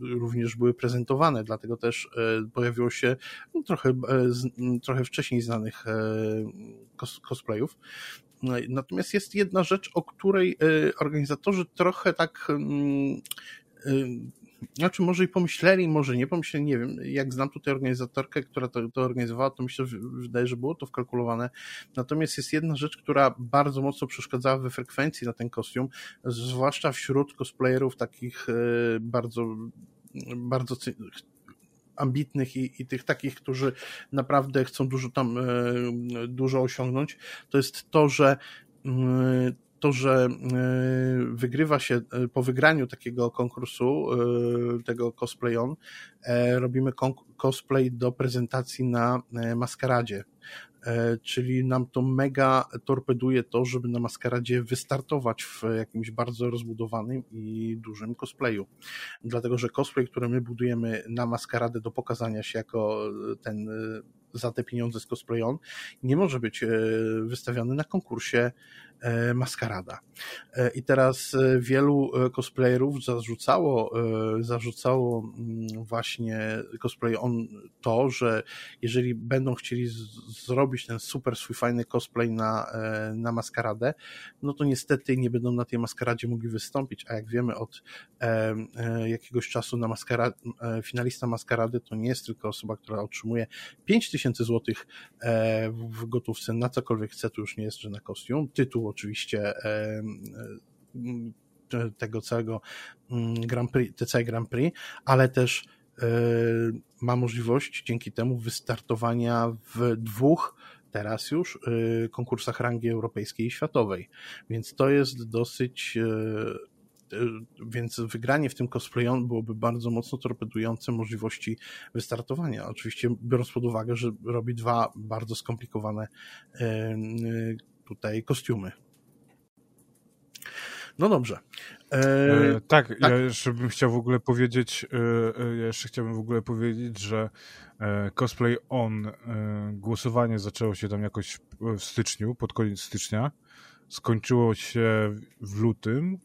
również były prezentowane, dlatego też pojawiło się no, trochę, trochę wcześniej znanych cosplayów. No natomiast jest jedna rzecz, o której e, organizatorzy trochę tak mm, e, znaczy może i pomyśleli, może nie pomyśleli, nie wiem. Jak znam tutaj organizatorkę, która to, to organizowała, to myślę, że wydaje, że było to wkalkulowane. Natomiast jest jedna rzecz, która bardzo mocno przeszkadzała we frekwencji na ten kostium, zwłaszcza wśród cosplayerów takich e, bardzo bardzo ambitnych i, i tych takich, którzy naprawdę chcą dużo tam, e, dużo osiągnąć, to jest to, że mm, to, że e, wygrywa się e, po wygraniu takiego konkursu, tego cosplay on, robimy cosplay do prezentacji na maskaradzie. E, czyli nam to mega torpeduje to, żeby na maskaradzie wystartować w jakimś bardzo rozbudowanym i dużym cosplayu. Dlatego, że cosplay, który my budujemy na maskaradę do pokazania się jako ten za te pieniądze z cosplay on, nie może być e, wystawiony na konkursie E, maskarada. E, I teraz e, wielu cosplayerów zarzucało, zarzucało mm, właśnie cosplay on to, że jeżeli będą chcieli zrobić ten super swój fajny cosplay na, na maskaradę, no to niestety nie będą na tej maskaradzie mogli wystąpić, a jak wiemy od jakiegoś czasu na maskara, finalista maskarady to nie jest tylko osoba, która otrzymuje 5000 złotych w gotówce na cokolwiek chce, to już nie jest, że na kostium, tytuł oczywiście e, e, tego całego mm, Grand Prix, TC Grand Prix, ale też e, ma możliwość dzięki temu wystartowania w dwóch teraz już konkursach rangi europejskiej i światowej. Więc to jest dosyć więc wygranie w tym cosplayon byłoby bardzo mocno torpedujące możliwości wystartowania. Oczywiście biorąc pod uwagę, że robi dwa bardzo skomplikowane tutaj kostiumy. No dobrze. E, e, tak, tak, ja jeszcze bym chciał w ogóle powiedzieć, e, e ja jeszcze chciałbym w ogóle powiedzieć, że e, Cosplay On, e, głosowanie zaczęło się tam jakoś w styczniu, pod koniec stycznia. Skończyło się w lutym,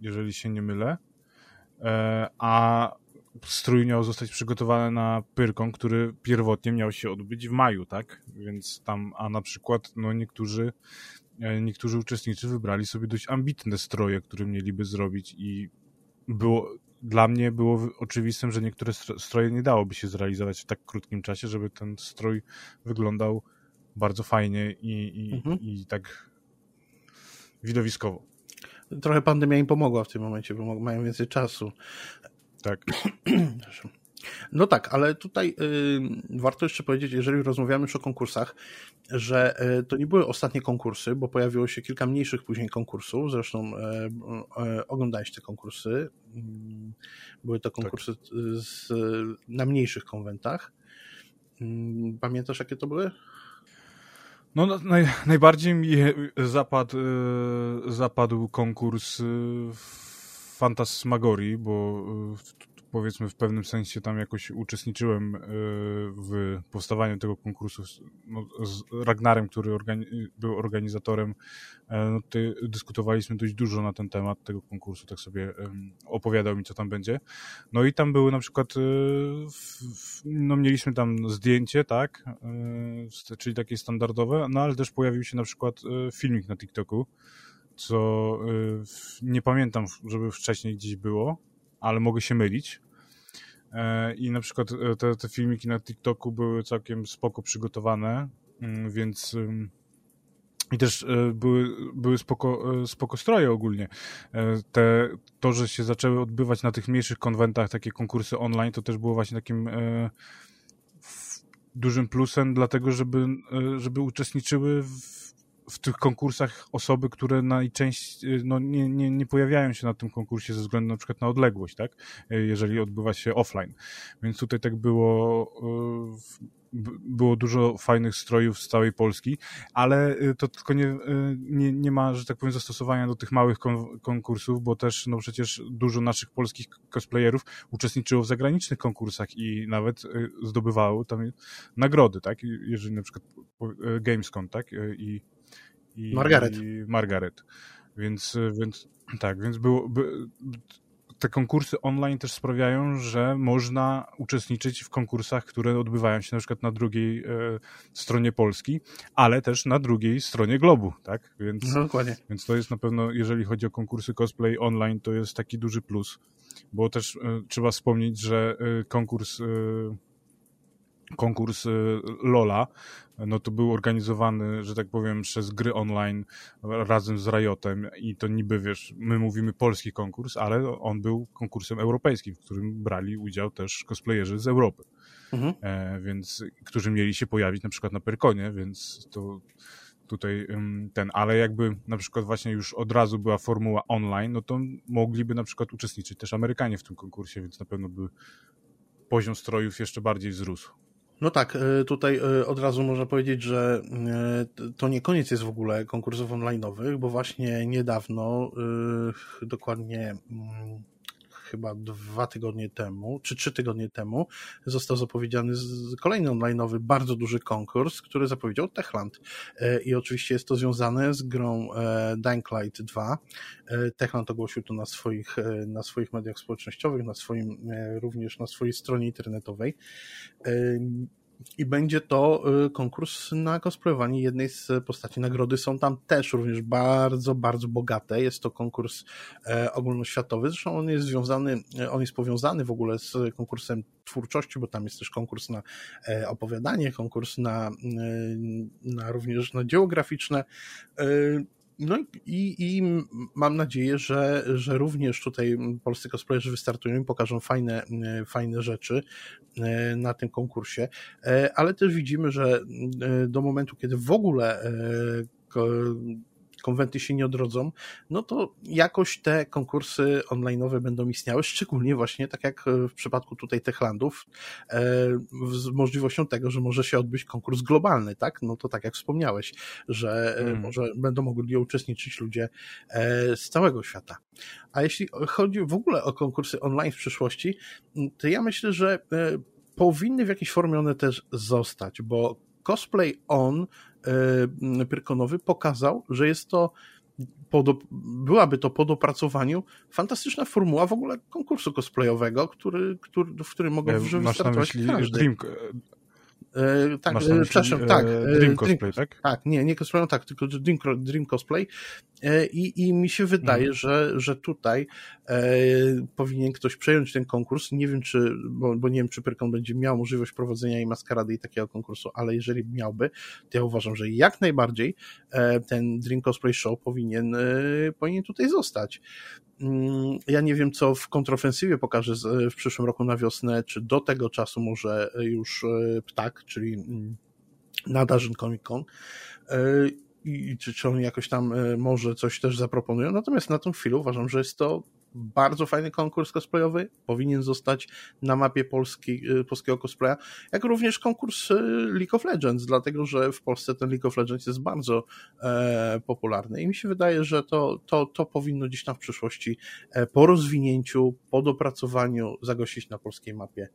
jeżeli się nie mylę. a strój miał zostać przygotowany na Pyrkon, który pierwotnie miał się odbyć w maju, tak? Więc tam, a na przykład, no niektórzy E, niektórzy uczestnicy wybrali sobie dość ambitne stroje, które mieliby zrobić i było, dla mnie było oczywistym, że niektóre stroje nie dałoby się zrealizować w tak krótkim czasie, żeby ten strój wyglądał bardzo fajnie i, i, mhm. i tak widowiskowo. Trochę pandemia im pomogła w tym momencie, bo mają więcej czasu. Tak. No tak, ale tutaj y, warto jeszcze powiedzieć, jeżeli rozmawiamy już o konkursach, że y, to nie były ostatnie konkursy, bo pojawiło się kilka mniejszych później konkursów, zresztą y, y oglądałeś te konkursy. Mm, były to konkursy tak. z, na mniejszych konwentach. Mm, pamiętasz, jakie to były? No, naj, najbardziej mi zapadł, y, zapadł konkurs y, Fantasmagorii, bo powiedzmy w pewnym sensie tam jakoś uczestniczyłem e, w powstawaniu tego konkursu no, z Ragnarem, który organi był organizatorem. E, no, dyskutowaliśmy dość dużo na ten temat tego konkursu, tak sobie opowiadał mi, co tam będzie. No i tam były na przykład, e, no mieliśmy tam zdjęcie, tak, czyli takie standardowe, no ale też pojawił się na przykład filmik na TikToku, co nie pamiętam, żeby wcześniej gdzieś było, ale mogę się mylić. E, I na przykład e, te, te filmiki na TikToku były całkiem spoko przygotowane, mm, więc i też e, były, były spoko, spoko stroje ogólnie. Te, to, że się zaczęły odbywać na tych mniejszych konwentach takie konkursy online, to też było właśnie takim dużym plusem, dlatego żeby, żeby uczestniczyły w w tych konkursach osoby, które najczęściej no, nie, nie, nie pojawiają się na tym konkursie ze względu na przykład na odległość, tak? Jeżeli odbywa się offline. Więc tutaj tak było było dużo fajnych strojów z całej Polski, ale y, to tylko nie, y, nie, nie ma, że tak powiem, zastosowania do tych małych kon konkursów, bo też no przecież dużo naszych polskich cosplayerów uczestniczyło w zagranicznych konkursach i nawet y, zdobywało tam nagrody, tak? Jeżeli na przykład Gamescom, tak? I, i Margaret. I Margaret. Więc, więc tak, więc było, by, te konkursy online też sprawiają, że można uczestniczyć w konkursach, które odbywają się na przykład na drugiej e, stronie Polski, ale też na drugiej stronie globu, tak? Więc, no, dokładnie. Więc to jest na pewno, jeżeli chodzi o konkursy cosplay online, to jest taki duży plus, bo też e, trzeba wspomnieć, że e, konkurs e, konkurs y, Lola, no to był organizowany, że tak powiem, przez gry online razem z Riotem i to niby, wiesz, my mówimy polski konkurs, ale on był konkursem europejskim, w którym brali udział też cosplayerzy z Europy. Mhm. E, więc, którzy mieli się pojawić na przykład na Perkonie, więc to tutaj ten, ale jakby na przykład właśnie już od razu była formuła online, no to mogliby na przykład uczestniczyć też Amerykanie w tym konkursie, więc na pewno by poziom strojów jeszcze bardziej wzrósł. No tak, e, tutaj e, od razu można powiedzieć, że e, to nie koniec jest w ogóle konkursów online'owych, bo właśnie niedawno, dokładnie mm, chyba dwa tygodnie temu, czy trzy tygodnie temu, został zapowiedziany kolejny online'owy, bardzo duży konkurs, który zapowiedział Techland. I oczywiście jest to związane z grą Dying Light 2. Techland ogłosił to na swoich, na swoich mediach społecznościowych, na swoim, również na swojej stronie internetowej. I będzie to y, konkurs na cosplayowanie jednej z postaci. Nagrody są tam też również bardzo, bardzo bogate. Jest to konkurs e, ogólnoświatowy. Zresztą on jest związany, e, on jest powiązany w ogóle z konkursem twórczości, bo tam jest też konkurs na e, opowiadanie, konkurs na, na również na dzieło graficzne. No i, i mam nadzieję, że, że również tutaj polscy cosplayerzy wystartują i pokażą fajne, fajne rzeczy e, na tym konkursie, e, ale też widzimy, że e, do momentu, kiedy w ogóle konwenty się nie odrodzą, no to jakoś te konkursy online'owe będą istniały, szczególnie właśnie tak jak w przypadku tutaj Techlandów, e, z możliwością tego, że może się odbyć konkurs globalny, tak? No to tak jak wspomniałeś, że mm. może będą mogli uczestniczyć ludzie e, z całego świata. A jeśli chodzi w ogóle o konkursy online w przyszłości, to ja myślę, że powinny w jakiejś formie one też zostać, bo cosplay on E, Pyrkonowy pokazał, że jest to po byłaby to po dopracowaniu fantastyczna formuła w ogóle konkursu cosplayowego, który, który, w którym mogą e, wystartować każdy. Dream, E, tak, e, przepraszam, tak. E, Dream Cosplay, Dream, tak? Tak, nie, nie cosplay, no tak, tylko Dream, Dream Cosplay. I, I mi się wydaje, mhm. że, że tutaj e, powinien ktoś przejąć ten konkurs. Nie wiem, czy, bo, bo nie wiem, czy Pyrkon będzie miał możliwość prowadzenia i maskarady i takiego konkursu, ale jeżeli miałby, to ja uważam, że jak najbardziej e, ten Dream Cosplay Show powinien, e, powinien tutaj zostać. Mm, ja nie wiem, co w kontrofensywie pokaże w przyszłym roku na wiosnę, czy do tego czasu może już e, Ptak, czyli mm, nadarzyn Comic Con, e, i czy, czy oni jakoś tam e, może coś też zaproponują. Natomiast na tą chwilę uważam, że jest to bardzo fajny konkurs cosplayowy, powinien zostać na mapie polski, y, polskiego cosplaya, jak również konkurs y, League of Legends, dlatego że w Polsce ten League of Legends jest bardzo e, popularny i mi się wydaje, że to, to, to powinno gdzieś tam w przyszłości e, po rozwinięciu, po dopracowaniu zagościć na polskiej mapie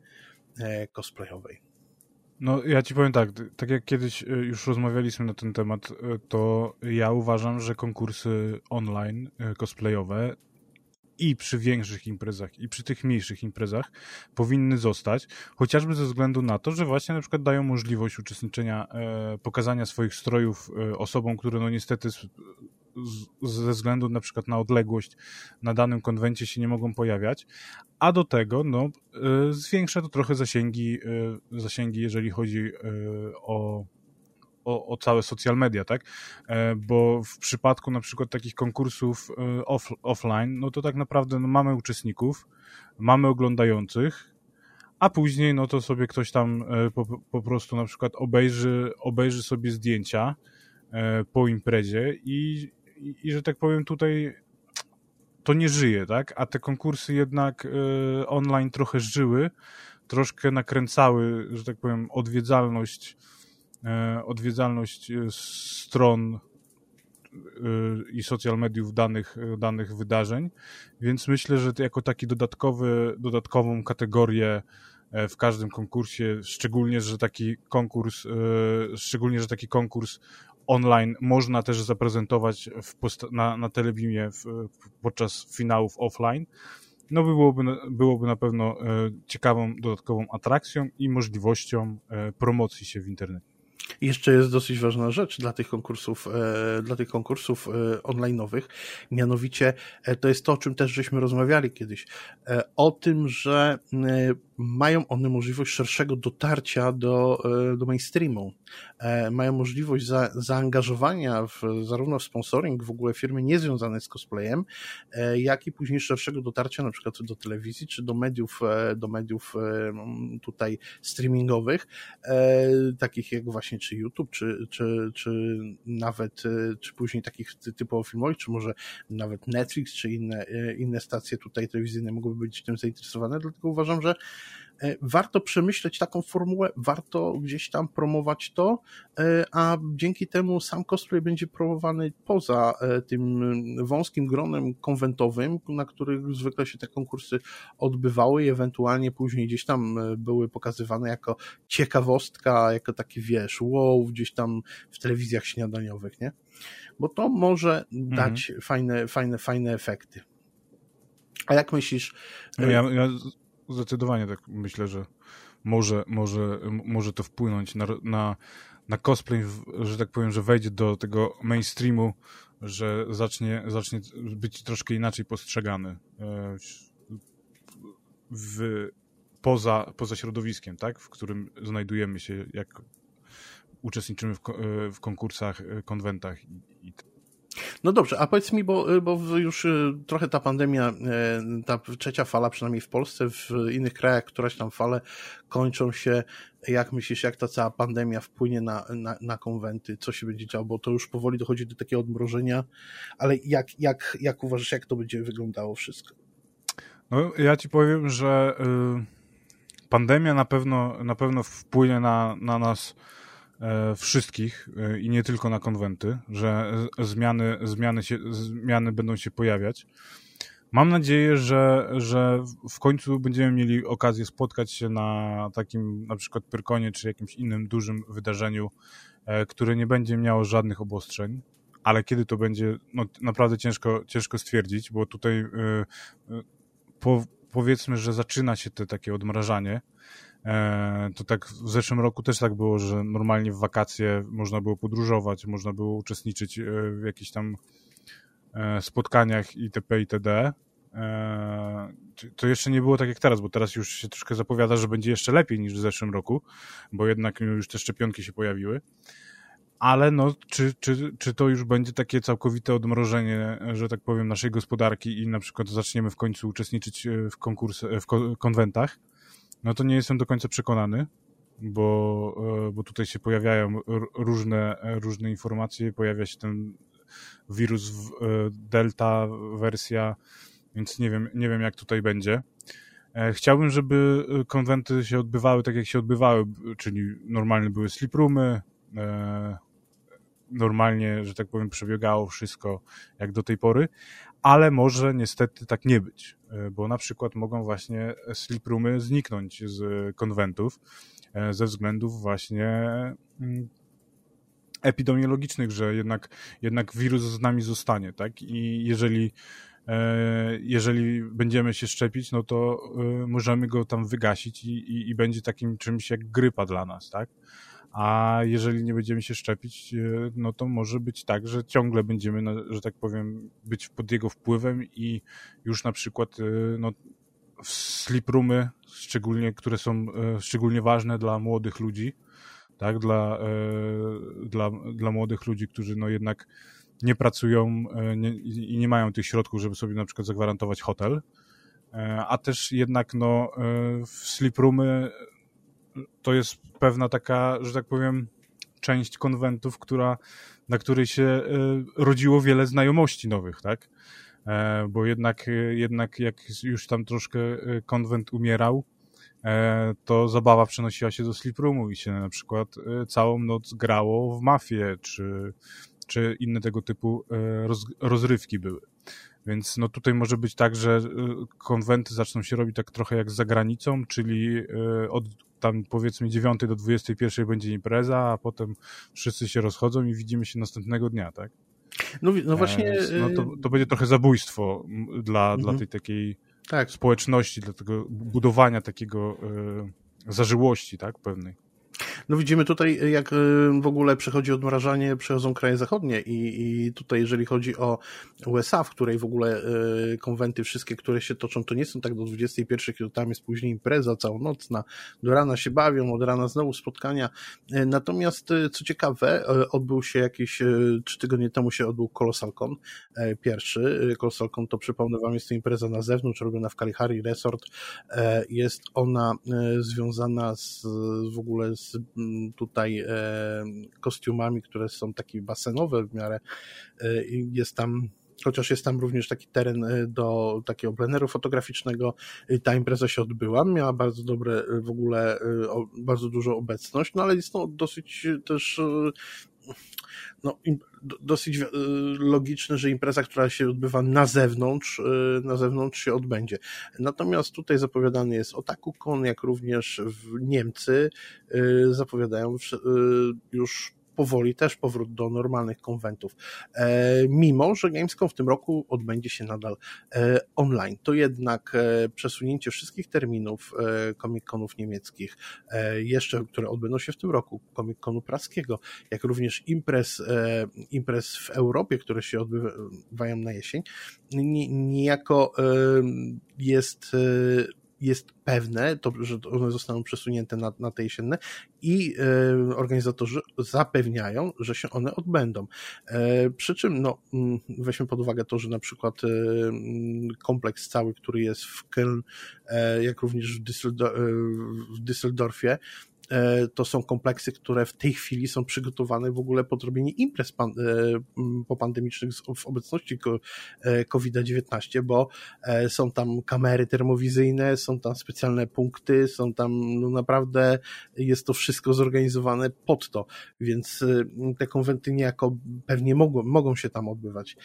e, cosplayowej. No, ja ci powiem tak, tak jak kiedyś y, już rozmawialiśmy na ten temat, to ja uważam, że konkursy online cosplayowe i przy większych imprezach, i przy tych mniejszych imprezach powinny zostać, chociażby ze względu na to, że właśnie na przykład dają możliwość uczestniczenia, e, pokazania swoich strojów e, osobom, które no niestety z, z, ze względu na przykład na odległość na danym konwencie się nie mogą pojawiać, a do tego no, e, zwiększa to trochę zasięgi, e, zasięgi jeżeli chodzi e, o o, o całe social media, tak? E, bo w przypadku na przykład takich konkursów e, off, offline, no to tak naprawdę no, mamy uczestników, mamy oglądających, a później no to sobie ktoś tam e, po, po prostu na przykład obejrzy, obejrzy sobie zdjęcia, po imprezie i, i, i, że tak powiem tutaj to nie żyje, tak? A te konkursy jednak online trochę żyły, troszkę nakręcały, że tak powiem, odwiedzalność, odwiedzalność stron i social mediów danych, danych wydarzeń, więc myślę, że jako taki dodatkowy, dodatkową kategorię e, w każdym konkursie, szczególnie, że taki konkurs, e, szczególnie, że taki konkurs online można też zaprezentować na, na telebimie podczas finałów offline, no byłoby, byłoby na pewno e, ciekawą dodatkową atrakcją i możliwością promocji się w internecie. Jeszcze jest dosyć ważna rzecz dla tych konkursów, e, dla tych konkursów e, online'owych, mianowicie e, to jest to, o czym też żeśmy rozmawiali kiedyś, o tym, że mają one możliwość szerszego dotarcia do, do mainstreamu. Mają możliwość za, zaangażowania w, zarówno w sponsoring w ogóle firmy niezwiązane z cosplayem, jak i później szerszego dotarcia na przykład do telewizji, czy do mediów, do mediów tutaj streamingowych, takich jak właśnie czy YouTube, czy, czy, czy nawet, e, czy później takich typowo filmowych, czy może nawet Netflix, czy inne, e, inne stacje tutaj telewizyjne mogłyby być tym zainteresowane, dlatego uważam, że E, warto przemyśleć taką formułę, warto gdzieś tam promować to, e, a dzięki temu sam cosplay będzie promowany poza e, tym wąskim gronem konwentowym, na których zwykle się te konkursy odbywały i ewentualnie później gdzieś tam były pokazywane jako ciekawostka, jako taki wiesz, wow, gdzieś tam w telewizjach śniadaniowych, nie? Bo to może mhm. dać fajne, fajne, fajne efekty. A jak myślisz? Ja, ja zdecydowanie tak myślę, że może, może, może to wpłynąć na, na, na cosplay, że tak powiem, że wejdzie do tego mainstreamu, że zacznie, zacznie być troszkę inaczej postrzegany e, w, poza, poza środowiskiem, tak? w którym znajdujemy się, jak uczestniczymy w, e, w konkursach, e, konwentach i, i no dobrze, a powiedz mi, bo, bo już y, trochę ta pandemia, y, ta trzecia fala, przynajmniej w Polsce, w innych krajach, któraś tam fale kończą się. Jak myślisz, jak ta cała pandemia wpłynie na, na, na konwenty? Co się będzie działo? Bo to już powoli dochodzi do takiego odmrożenia, ale jak, jak, jak uważasz, jak to będzie wyglądało wszystko? No, ja ci powiem, że y, pandemia na pewno, na pewno wpłynie na, na nas wszystkich e, i nie tylko na konwenty, że zmiany, zmiany, się, zmiany będą się pojawiać. Mam nadzieję, że, że w końcu będziemy mieli okazję spotkać się na takim na przykład Pyrkonie czy jakimś innym dużym wydarzeniu, e, które nie będzie miało żadnych obostrzeń, ale kiedy to będzie, no naprawdę ciężko, ciężko stwierdzić, bo tutaj po, powiedzmy, że zaczyna się te takie odmrażanie, E, to tak w zeszłym roku też tak było, że normalnie w wakacje można było podróżować, można było uczestniczyć e, w jakichś tam e, spotkaniach itp. itd. To jeszcze nie było tak jak teraz, bo teraz już się troszkę zapowiada, że będzie jeszcze lepiej niż w zeszłym roku, bo jednak już te szczepionki się pojawiły. Ale no, czy, czy, czy to już będzie takie całkowite odmrożenie, że tak powiem, naszej gospodarki i na przykład zaczniemy w końcu uczestniczyć w konkursach, w konwentach, no to nie jestem do końca przekonany, bo, e, bo tutaj się pojawiają różne, różne informacje, pojawia się ten wirus e, delta wersja, więc nie wiem, nie wiem jak tutaj będzie. E, chciałbym, żeby konwenty się odbywały tak, jak się odbywały, czyli normalnie były sleep roomy, normalnie, że tak powiem, przebiegało wszystko jak do tej pory, ale może niestety tak nie być, e, bo na przykład mogą właśnie sleep roomy zniknąć z konwentów e, ze względów właśnie mm, epidemiologicznych, że jednak, jednak wirus z nami zostanie, tak? I jeżeli e, jeżeli będziemy się szczepić, no to możemy go tam wygasić i, i, i będzie takim czymś jak grypa dla nas, tak? A jeżeli nie będziemy się szczepić, e, no to może być tak, że ciągle będziemy, że tak powiem, być pod jego wpływem i już na przykład e, no, sleep roomy, szczególnie, które są e, szczególnie ważne dla młodych ludzi, tak, dla, dla, dla młodych ludzi, którzy no jednak nie pracują nie, i nie mają tych środków, żeby sobie na przykład zagwarantować hotel, a też jednak no, w sleep roomy to jest pewna taka, że tak powiem, część konwentów, która, na której się rodziło wiele znajomości nowych, tak? Bo jednak, jednak jak już tam troszkę konwent umierał, to zabawa przenosiła się do sleep roomu i się na przykład całą noc grało w mafię, czy, czy inne tego typu roz, rozrywki były. Więc no tutaj może być tak, że konwenty zaczną się robić tak trochę jak za granicą, czyli od tam powiedzmy 9 do 21 będzie impreza, a potem wszyscy się rozchodzą i widzimy się następnego dnia, tak? No, no właśnie. no to, to będzie trochę zabójstwo dla, mhm. dla tej takiej tak. społeczności, dla tego budowania takiego y, zażyłości, tak, pewnej. No widzimy tutaj, jak y, w ogóle przechodzi odmrażanie, przechodzą kraje zachodnie i, i tutaj, jeżeli chodzi o USA, w której w ogóle y, konwenty wszystkie, które się toczą, to nie są tak do 21, kiedy tam jest później impreza całonocna, do rana się bawią, od rana znowu spotkania. Y, natomiast, co ciekawe, odbył się jakieś trzy tygodnie temu się odbył Colossal Con, pierwszy. Colossal Con to przypomnę wam, jest to impreza na zewnątrz, robiona w Kalihari Resort. Jest ona związana z, w ogóle z Mm, tutaj e, kostiumami, które są takie basenowe w miarę. E, jest tam chociaż jest tam również taki teren e, do takiego pleneru fotograficznego. Ta impreza się odbyła, miała bardzo dobre w ogóle, bardzo dużą obecność, no ale jest to dosyć też no, dosyć e, logiczne, że impreza, która się odbywa na zewnątrz, e, na zewnątrz się odbędzie. Natomiast tutaj zapowiadany jest Otakukon, jak również w Niemcy e, zapowiadają już powoli też powrót do normalnych konwentów. E, mimo, że Gamescom w tym roku odbędzie się nadal e, online, to jednak e, przesunięcie wszystkich terminów Comic-Conów niemieckich, jeszcze, które odbędą się w tym roku, Comic-Conu praskiego, jak również imprez, imprez w Europie, które się odbywają na jesień, niejako jest jest pewne, to, że one zostaną przesunięte na, na te jesienne i e, organizatorzy zapewniają, że się one odbędą. E, przy czym, no, mm, weźmy pod uwagę to, że na przykład e, mm, kompleks cały, który jest w Köln, e, jak również w, Düsseldorf, e, w Düsseldorfie, to są kompleksy, które w tej chwili są przygotowane w ogóle pod robienie imprez pan, e, popandemicznych w obecności e, COVID-19, bo są tam kamery termowizyjne, są tam specjalne punkty, są tam no naprawdę jest to wszystko zorganizowane pod to, więc te konwenty niejako pewnie mogą, mogą się tam odbywać.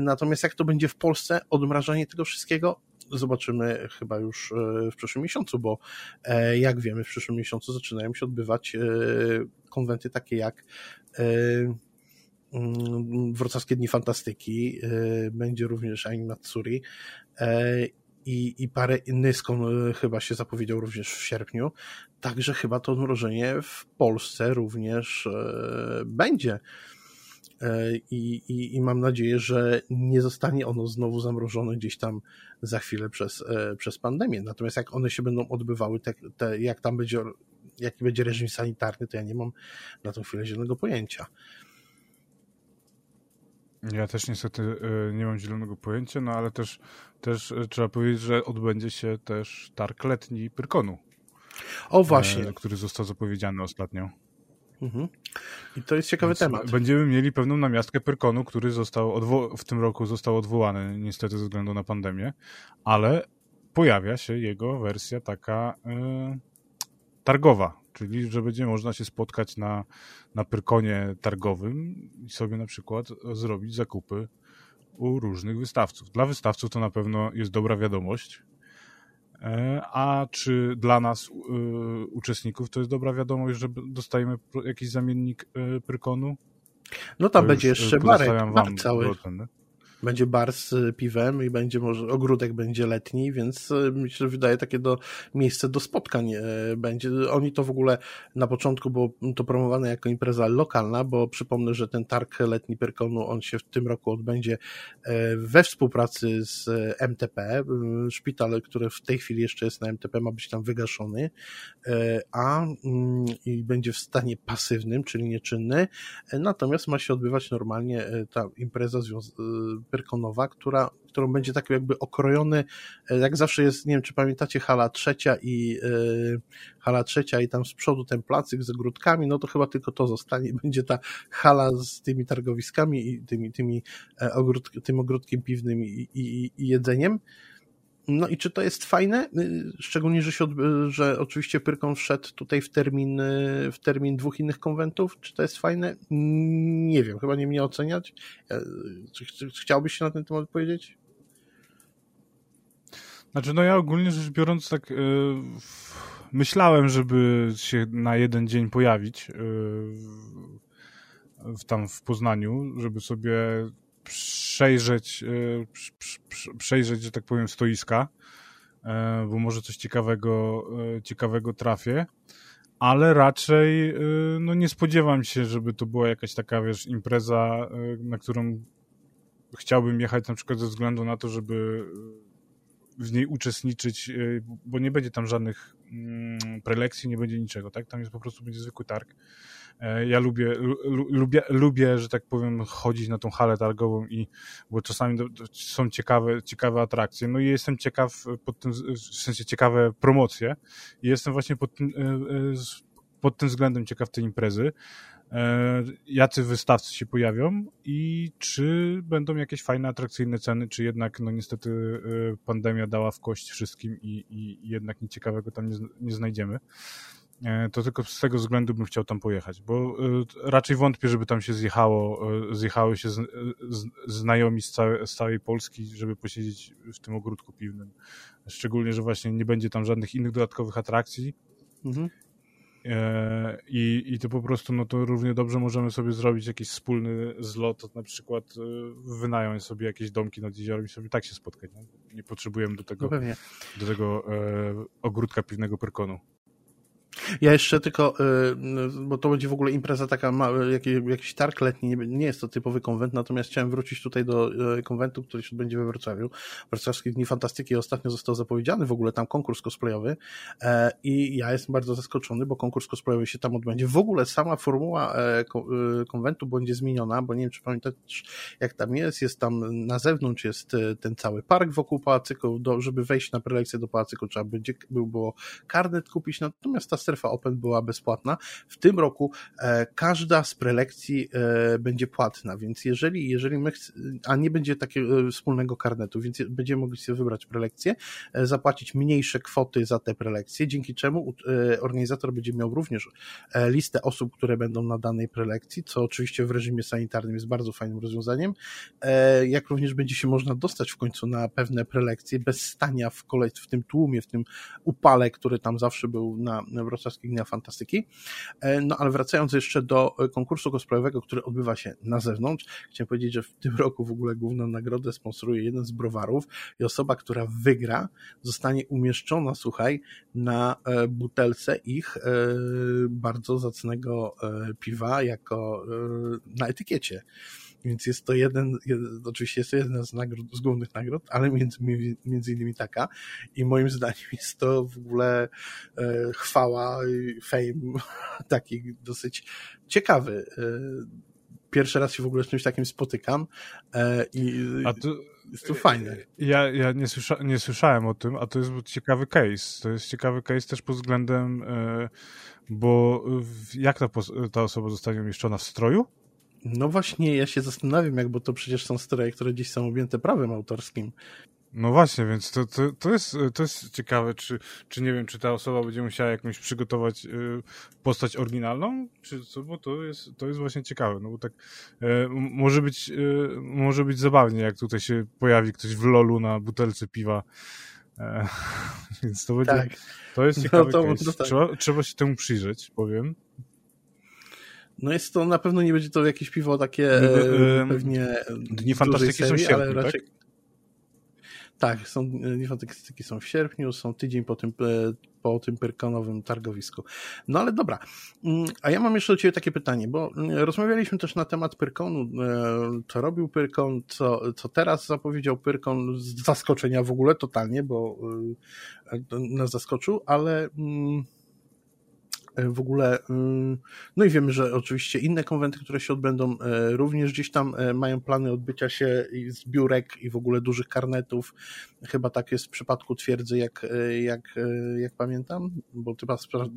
Natomiast jak to będzie w Polsce, odmrażanie tego wszystkiego, zobaczymy chyba już e, w przyszłym miesiącu, bo e, jak wiemy, w przyszłym miesiącu zaczynają się odbywać e, konwenty takie jak mm, Wrocławskie Dni Fantastyki, będzie również Animatsuri i, i parę innych chyba się zapowiedział również w sierpniu, także chyba to odmrożenie w Polsce również będzie. E, I, i, i mam nadzieję, że nie zostanie ono znowu zamrożone gdzieś tam za chwilę przez, e, przez pandemię. Natomiast jak one się będą odbywały, te, te, jak tam będzie, jaki będzie reżim sanitarny, to ja nie mam na tą chwilę zielonego pojęcia. Ja też niestety e, nie mam zielonego pojęcia, no ale też, też trzeba powiedzieć, że odbędzie się też targ letni Pyrkonu. O właśnie. Który został zapowiedziany ostatnio. Mhm. I to jest ciekawy Więc temat. Będziemy mieli pewną namiastkę Pyrkonu, który został w tym roku został odwołany niestety ze względu na pandemię, ale pojawia się jego wersja taka yy, targowa, czyli że będzie można się spotkać na, na Pyrkonie targowym i sobie na przykład zrobić zakupy u różnych wystawców. Dla wystawców to na pewno jest dobra wiadomość, a czy dla nas, e, uczestników, to jest dobra wiadomość, że dostajemy jakiś zamiennik e, Prykonu? No tam to będzie jeszcze barek, bar cały. Będzie bar z piwem i będzie może, ogródek będzie letni, więc e, myślę, że wydaje takie do, miejsce do spotkań e, będzie. Oni to w ogóle na początku było to promowane jako impreza lokalna, bo przypomnę, że ten targ letni Perkonu, on się w tym roku odbędzie e, we współpracy z MTP. Szpital, który w tej chwili jeszcze jest na MTP, ma być tam wygaszony, a mm, i będzie w stanie pasywnym, czyli nieczynny, natomiast ma się odbywać normalnie ta impreza Pyrkonowa, która, którą będzie tak jakby okrojony, jak zawsze jest, nie wiem czy pamiętacie, hala trzecia i hala trzecia i tam z przodu ten placyk z ogródkami, no to chyba tylko to zostanie, będzie ta hala z tymi targowiskami i tymi, tymi ogród, tym ogródkiem piwnym i, i, i jedzeniem. No i czy to jest fajne? Y, szczególnie, że, się że oczywiście Pyrkon wszedł tutaj w termin, y, w termin dwóch innych konwentów. Czy to jest fajne? Nie wiem, chyba nie mnie oceniać. Czy chciałbyś się na ten temat powiedzieć? Znaczy, no ja ogólnie rzecz biorąc tak yy, myślałem, żeby się na jeden dzień pojawić yy, w, tam w Poznaniu, żeby sobie przejrzeć, e, przejrzeć, że tak powiem, stoiska, e, bo może coś ciekawego, e, ciekawego trafię, ale raczej no nie spodziewam się, żeby to była jakaś taka, wiesz, impreza, na którą chciałbym jechać na przykład ze względu na to, żeby w niej uczestniczyć, bo nie będzie tam żadnych mm, prelekcji, nie będzie niczego, tak? Tam jest po prostu będzie zwykły targ. E, ja lubię, lubię, lubię, że tak powiem, chodzić na tą halę targową i bo czasami są ciekawe, ciekawe atrakcje. No i jestem ciekaw pod tym, w sensie ciekawe promocje i jestem właśnie pod tym, e, e, pod tym względem ciekaw tej imprezy. Jacy wystawcy się pojawią i czy będą jakieś fajne, atrakcyjne ceny, czy jednak, no niestety, pandemia dała w kość wszystkim i, i jednak nic ciekawego tam nie, nie znajdziemy. E, to tylko z tego względu bym chciał tam pojechać, bo e, raczej wątpię, żeby tam się zjechało, e, zjechały się z, z, znajomi z, z całej Polski, żeby posiedzieć w tym ogródku piwnym. Szczególnie, że właśnie nie będzie tam żadnych innych dodatkowych atrakcji. Mhm. I, I to po prostu, no to równie dobrze możemy sobie zrobić jakiś wspólny zlot, na przykład wynająć sobie jakieś domki nad jeziorem i sobie tak się spotkać. Nie, nie potrzebujemy do tego, no do tego e, ogródka piwnego Pyrkonu. Ja jeszcze tylko, y, bo to będzie w ogóle impreza taka, jakiś targ letni, nie jest to typowy konwent, natomiast chciałem wrócić tutaj do y, konwentu, który się odbędzie we Wrocławiu. Wrocławskie Dni Fantastyki ostatnio został zapowiedziany w ogóle tam konkurs cosplayowy e, i ja jestem bardzo zaskoczony, bo konkurs cosplayowy się tam odbędzie. W ogóle sama formuła e, y, konwentu będzie zmieniona, bo nie wiem, czy pamiętasz, jak tam jest, jest tam na zewnątrz jest ten cały park wokół pałacyku, do, żeby wejść na prelekcję do pałacyku trzeba będzie, było karnet kupić, natomiast ta strefa open była bezpłatna. W tym roku e, każda z prelekcji e, będzie płatna, więc jeżeli, jeżeli my, a nie będzie takiego e, wspólnego karnetu, więc będziemy mogli sobie wybrać prelekcję, e, zapłacić mniejsze kwoty za te prelekcje, dzięki czemu organizator będzie miał również listę osób, które będą na danej prelekcji, co oczywiście w reżimie sanitarnym jest bardzo fajnym rozwiązaniem, jak również będzie się można dostać w końcu na pewne prelekcje bez stania w kolej, w tym tłumie, w tym upale, który tam zawsze był na wrocławskich Dnia Fantastyki. E, no ale wracając jeszcze do e, konkursu cosplayowego, który odbywa się na zewnątrz, chciałem powiedzieć, że w tym roku w ogóle główną nagrodę sponsoruje jeden z browarów i osoba, która wygra, zostanie umieszczona, słuchaj, na e, butelce ich bardzo zacnego piwa jako na etykiecie. Więc jest to jeden, jeden oczywiście jest to jedna z, nagród, z głównych nagród, ale między, między innymi taka. I moim zdaniem jest to w ogóle e, chwała, fame taki dosyć ciekawy. E, pierwszy raz się w ogóle z czymś takim spotykam e, i jest to fajne. Ja, ja nie, słysza, nie słyszałem o tym, a to jest ciekawy case. To jest ciekawy case też pod względem, e, bo jak ta, ta osoba zostanie umieszczona w stroju? No właśnie, ja się zastanawiam, jak, bo to przecież są stroje, które dziś są objęte prawem autorskim. No właśnie, więc to, to, to, jest, to jest ciekawe, czy, czy nie wiem, czy ta osoba będzie musiała jakąś przygotować y, postać oryginalną, czy co, bo to jest, to jest właśnie ciekawe, no bo tak y, może być, y, może być zabawnie, jak tutaj się pojawi ktoś w lolu na butelce piwa, e, więc to będzie, tak. to jest ciekawe no to, to tak. trzeba, trzeba się temu przyjrzeć, powiem. No jest to, na pewno nie będzie to jakieś piwo takie e, pewnie Dni Fantastyki są sierpniu, ale raczej... tak? Tak, są, Dni Fantastyki są w sierpniu, są tydzień po tym, e, po tym pyrkonowym targowisku. No ale dobra, mm, a ja mam jeszcze do Ciebie takie pytanie, bo mm, rozmawialiśmy też na temat Pyrkonu, e, co robił Pyrkon, co, co teraz zapowiedział Pyrkon z zaskoczenia w ogóle totalnie, bo nas zaskoczył, ale mm, w ogóle, no i wiemy, że oczywiście inne konwenty, które się odbędą, również gdzieś tam mają plany odbycia się zbiórek i w ogóle dużych karnetów. Chyba tak jest w przypadku twierdzy, jak, jak, jak pamiętam, bo ty,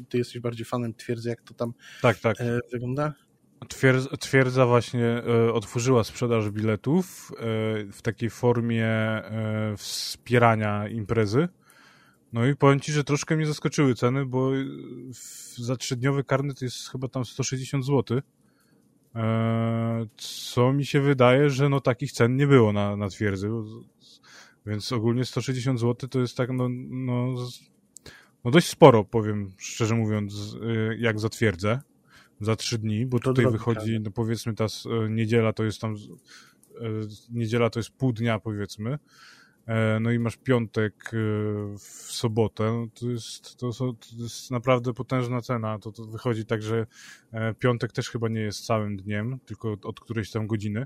ty jesteś bardziej fanem twierdzy, jak to tam tak, tak. wygląda? Twierdza, twierdza właśnie e, otworzyła sprzedaż biletów e, w takiej formie e, wspierania imprezy. No i powiem Ci, że troszkę mnie zaskoczyły ceny, bo za trzydniowy karnet jest chyba tam 160 zł. Co mi się wydaje, że no takich cen nie było na, na twierdzy. Więc ogólnie 160 zł to jest tak, no, no, no dość sporo, powiem szczerze mówiąc, jak za twierdzę za trzy dni, bo to tutaj wychodzi, no powiedzmy ta e, niedziela to jest tam, e, niedziela to jest pół dnia powiedzmy, e, no i masz piątek w sobotę, no to jest, to, to jest naprawdę potężna cena, to, to wychodzi tak, że piątek też chyba nie jest całym dniem, tylko od, od którejś tam godziny,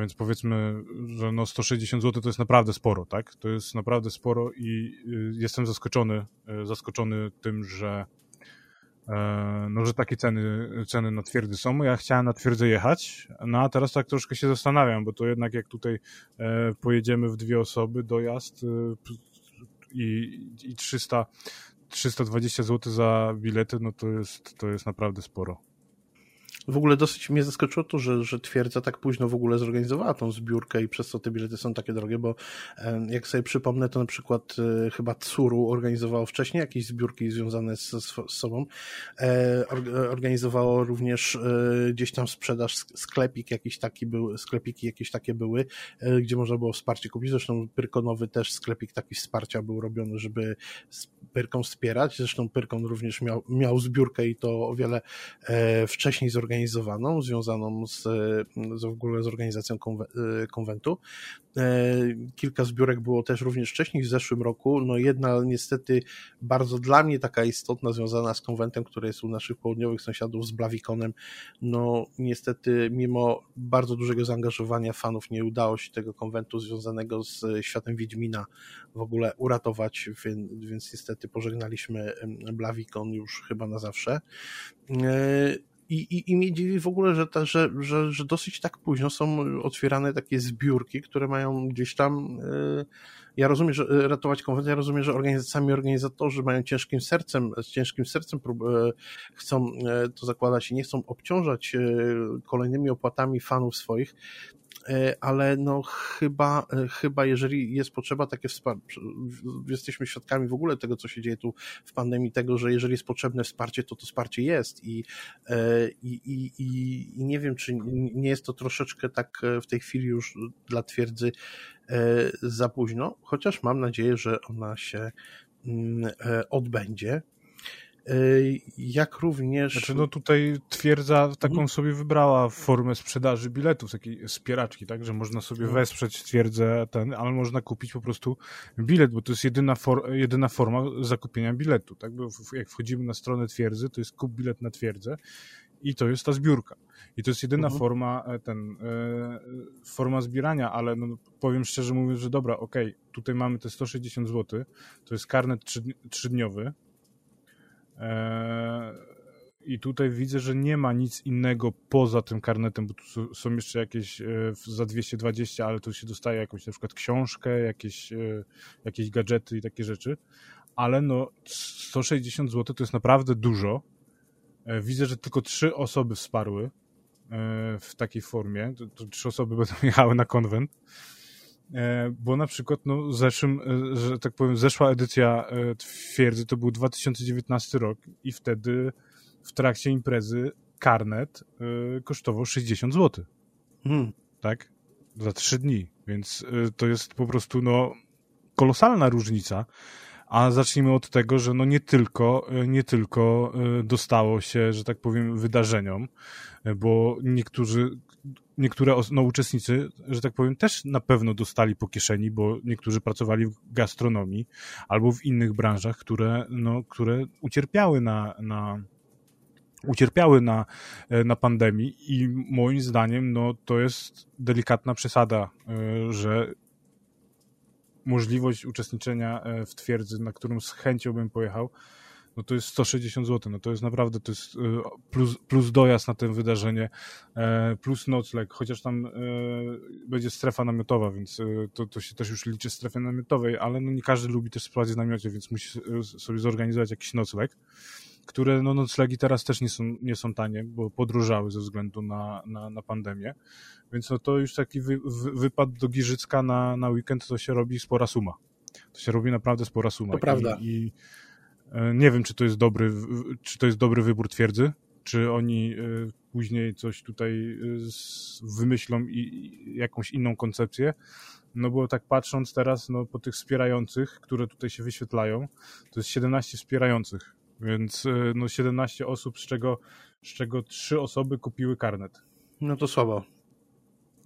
więc powiedzmy, że no 160 zł to jest naprawdę sporo, tak? To jest naprawdę sporo i jestem zaskoczony, zaskoczony tym, że E, no, że takie ceny, ceny na twierdzy są. Ja chciałem na twierdzę jechać, no a teraz tak troszkę się zastanawiam, bo to jednak jak tutaj e, pojedziemy w dwie osoby, dojazd e, i, i 300, 320 zł za bilety, no to jest, to jest naprawdę sporo. W ogóle dosyć mnie zaskoczyło to, że, że twierdza tak późno w ogóle zorganizowała tą zbiórkę i przez to te bilety są takie drogie, bo jak sobie przypomnę, to na przykład e, chyba Tsuru organizowało wcześniej jakieś zbiórki związane z, z sobą. E, organizowało również e, gdzieś tam sprzedaż, sklepik jakiś taki był, sklepiki jakieś takie były, gdzie można było wsparcie kupić. Zresztą Pyrkonowy też sklepik taki wsparcia był robiony, żeby Pyrką wspierać. Zresztą Pyrkon również miał, miał zbiórkę i to o wiele wcześniej zorganizował zorganizowaną, związaną z, z w ogóle z organizacją y, konwentu. E, kilka zbiórek było też również wcześniej, w zeszłym roku. No jedna niestety bardzo dla mnie taka istotna, związana z konwentem, który jest u naszych południowych sąsiadów z Blawikonem. No niestety mimo bardzo dużego zaangażowania fanów nie udało się tego konwentu związanego z światem Wiedźmina w ogóle uratować, więc, więc niestety pożegnaliśmy Blawikon już chyba na zawsze. E, i, i, i mnie dziwi w ogóle, że, ta, że, że, że dosyć tak późno są otwierane takie zbiórki, które mają gdzieś tam. Yy, ja rozumiem, że e, ratować konwent, ja rozumiem, że sami organizatorzy mają ciężkim sercem, z ciężkim sercem prób, yy, chcą to zakładać i nie chcą obciążać kolejnymi opłatami fanów swoich, E, ale no chyba, e, chyba jeżeli jest potrzeba takie wsparcie, jesteśmy świadkami w ogóle tego, co się dzieje tu w pandemii, tego, że jeżeli jest potrzebne wsparcie, to to wsparcie jest i, e, i, i, i nie wiem, czy nie jest to troszeczkę tak w tej chwili już dla twierdzy za późno, chociaż mam nadzieję, że ona się mm, odbędzie. Jak również... Znaczy, no tutaj twierdza taką mhm. sobie wybrała formę sprzedaży biletów, takiej wspieraczki, tak, że można sobie mhm. wesprzeć twierdzę ten, ale można kupić po prostu bilet, bo to jest jedyna, for, jedyna forma zakupienia biletu, tak, bo jak wchodzimy na stronę twierdzy, to jest kup bilet na twierdzę i to jest ta zbiórka. I to jest jedyna mhm. forma, e, ten, e, forma zbierania, ale no, powiem szczerze mówiąc, że dobra, okej, okay, tutaj mamy te 160 zł, to jest karnet trzydniowy, I tutaj widzę, że nie ma nic innego poza tym karnetem, bo tu są jeszcze jakieś e, za 220, ale tu się dostaje jakąś na przykład książkę, jakieś, e, jakieś gadżety i takie rzeczy. Ale no 160 zł to jest naprawdę dużo. E, widzę, że tylko trzy osoby wsparły w takiej formie. To, to trzy osoby będą jechały na konwent. E, bo na przykład no, zeszłym, e, że tak powiem, zeszła edycja e, twierdzy to był 2019 rok i wtedy w trakcie imprezy karnet kosztował 60 zł. Hmm. Tak? Za trzy dni. Więc to jest po prostu no, kolosalna różnica. A zacznijmy od tego, że no nie tylko, nie tylko dostało się, że tak powiem, wydarzeniom, bo niektórzy niektóre no, uczestnicy, że tak powiem, też na pewno dostali po kieszeni, bo niektórzy pracowali w gastronomii albo w innych branżach, które, no, które ucierpiały na, na, ucierpiały na, na pandemii i moim zdaniem no, to jest delikatna przesada, e, że możliwość uczestniczenia e, w twierdzy, na którą z chęcią bym pojechał, no to jest 160 zł, no to jest naprawdę, to jest plus, plus dojazd na to wydarzenie, plus nocleg, chociaż tam będzie strefa namiotowa, więc to, to się też już liczy strefie namiotowej, ale no nie każdy lubi też spać w namiocie, więc musi sobie zorganizować jakiś nocleg które no, noclegi teraz też nie są, nie są tanie, bo podróżały ze względu na, na, na pandemię. Więc no to już taki wy, wy, wypad do Giżycka na, na weekend to się robi spora suma. To się robi naprawdę spora suma. To prawda. I, i e, nie wiem, czy to jest dobry, czy to jest dobry wybór twierdzy, czy oni e, później coś tutaj e, wymyślą i jakąś inną koncepcję. No bo tak patrząc teraz no, po tych wspierających, które tutaj się wyświetlają, to jest 17 wspierających więc no 17 osób, z czego, z czego 3 osoby kupiły karnet. No to słabo.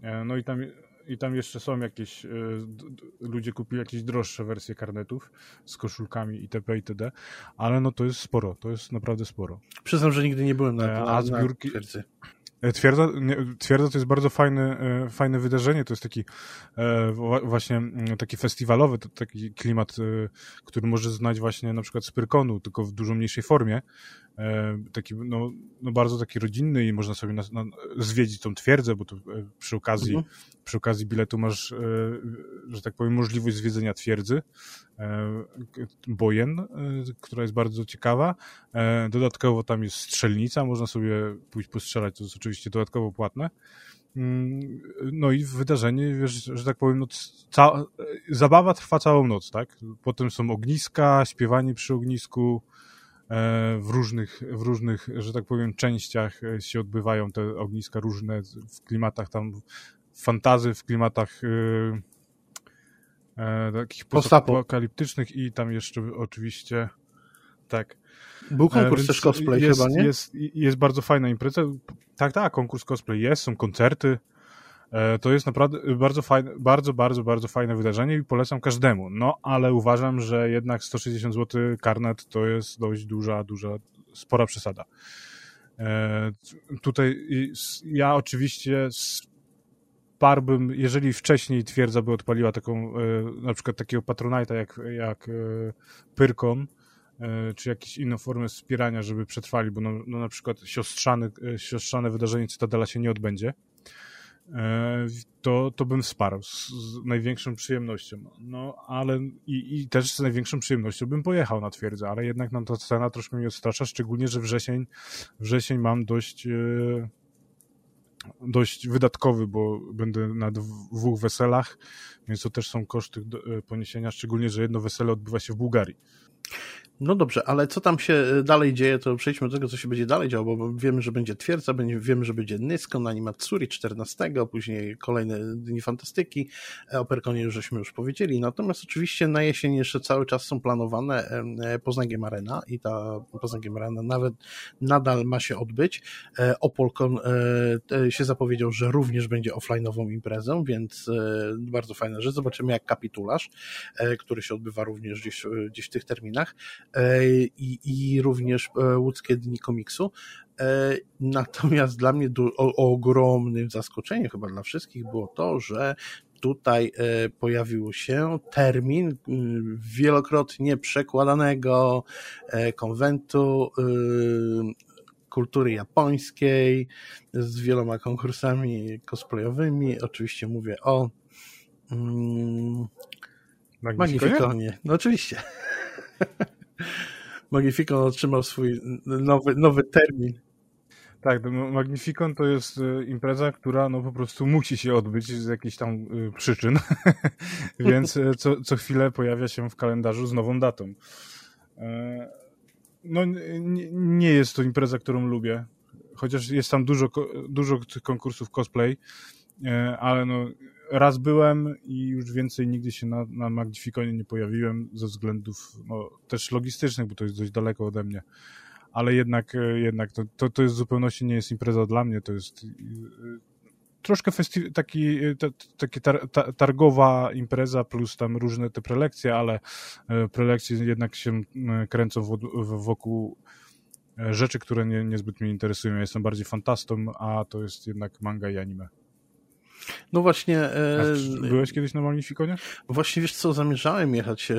E, no i tam, i tam jeszcze są jakieś, y, ludzie kupili jakieś droższe wersje karnetów z koszulkami itp. itd., ale no to jest sporo, to jest naprawdę sporo. Przyznam, że nigdy nie byłem na, e, na, A zbiórki, na E, twierdza, twierdza to jest bardzo fajne, e, fajne wydarzenie, to jest taki e, właśnie taki festiwalowy, taki klimat, który może znać właśnie na przykład z Pyrkonu, tylko w dużo mniejszej formie, taki no, no bardzo taki rodzinny i można sobie na, na, zwiedzić tą twierdzę, bo to przy okazji, mhm. przy okazji biletu masz, że tak powiem, możliwość zwiedzenia twierdzy, Bojen, która jest bardzo ciekawa. Dodatkowo tam jest strzelnica, można sobie pójść postrzelać, to jest oczywiście dodatkowo płatne. Mm, no i wydarzenie, wiesz, że tak powiem, no, ca zabawa trwa całą noc, tak? Potem są ogniska, śpiewanie przy ognisku, e, w różnych, w różnych, że tak powiem, częściach e, się odbywają te ogniska różne w klimatach tam fantazy, w klimatach e, takich postapokaliptycznych i tam jeszcze oczywiście tak. Był konkurs też cosplay jest, chyba, nie? Jest, jest bardzo fajna impreza. Tak, tak, konkurs cosplay jest, są koncerty. E, to jest naprawdę bardzo fajne, bardzo, bardzo, bardzo fajne wydarzenie i polecam każdemu. No, ale uważam, że jednak 160 zł karnet to jest dość duża, duża, spora przesada. E, tutaj ja oczywiście sparbym, jeżeli wcześniej twierdza by odpaliła taką, e, na przykład takiego Patronite'a jak, jak Pyrkon, E, czy jakieś inne formy wspierania, żeby przetrwali, bo no, no na przykład siostrzane, e, siostrzane wydarzenie Cytadela się nie odbędzie, e, to, to bym wsparł z, z największą przyjemnością. No, ale i, i, też z największą przyjemnością bym pojechał na twierdzę, ale jednak nam ta cena troszkę mnie odstrasza, szczególnie, że wrzesień, wrzesień mam dość dość wydatkowy, bo będę na dwóch weselach, więc to też są koszty poniesienia, szczególnie, że jedno wesele odbywa się w Bułgarii. No dobrze, ale co tam się e, dalej dzieje, to przejdźmy do tego, co się będzie dalej działo, bo wiemy, że będzie Twierdza, wiemy, że będzie Nysko na Animatsuri 14, później kolejne Dni Fantastyki, e, o Perkonie już żeśmy już powiedzieli, natomiast oczywiście na jesień jeszcze cały czas są planowane e, Poznaniem Arena i ta Poznaniem Arena nawet nadal ma się odbyć. Opolkon się zapowiedział, że również będzie offline'ową imprezą, więc bardzo fajna rzecz. Zobaczymy jak kapitularz, który się odbywa również gdzieś, gdzieś w tych terminach. E, i, i również e, łódzkie dni komiksu. E, natomiast dla mnie ogromnym zaskoczeniem chyba dla wszystkich było to, że tutaj pojawił się termin wielokrotnie przekładanego konwentu kultury japońskiej z wieloma konkursami cosplayowymi. Oczywiście mówię o mm, Magnificonie. No oczywiście. Magnificon otrzymał swój nowy, nowy termin. Tak, Magnificon to jest e, impreza, która no po prostu musi się odbyć z jakichś tam y, przyczyn, więc e, co, co chwilę pojawia się w kalendarzu z nową datą. E, no nie, jest to impreza, którą lubię, chociaż jest tam dużo, dużo konkursów cosplay, ale no raz byłem i już więcej nigdy się na, na Magnificonie nie pojawiłem ze względów no, też logistycznych, bo to jest dość daleko ode mnie. Ale jednak, e, jednak to, to, to jest w zupełności nie jest impreza dla mnie, to jest e, troszkę festi- taki, e, taki tar, targowa impreza plus tam różne te prelekcje, ale prelekcje jednak się kręcą wokół rzeczy, które nie, niezbyt mnie interesują. Ja jestem bardziej fantastą, a to jest jednak manga i anime. No właśnie. E, byłeś kiedyś na Magnifikonie? Właśnie wiesz co, zamierzałem jechać, e,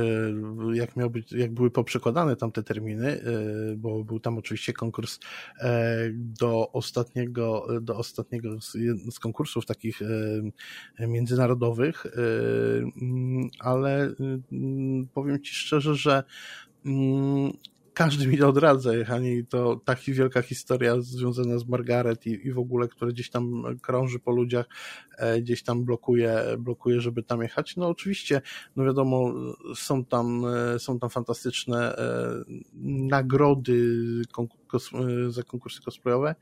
jak miał być, jak były poprzekładane tam te terminy, e, bo był tam oczywiście konkurs e, do ostatniego, do ostatniego z, z konkursów takich międzynarodowych, mm, ale mm, powiem Ci szczerze, że mm, każdy mi odradza jechanie i to taka wielka historia związana z Margaret i, i w ogóle, które gdzieś tam krąży po ludziach, e, gdzieś tam blokuje, blokuje, żeby tam jechać. No oczywiście, no wiadomo, są tam, e, są tam fantastyczne e, nagrody konkurs, za konkursy cosplayowe,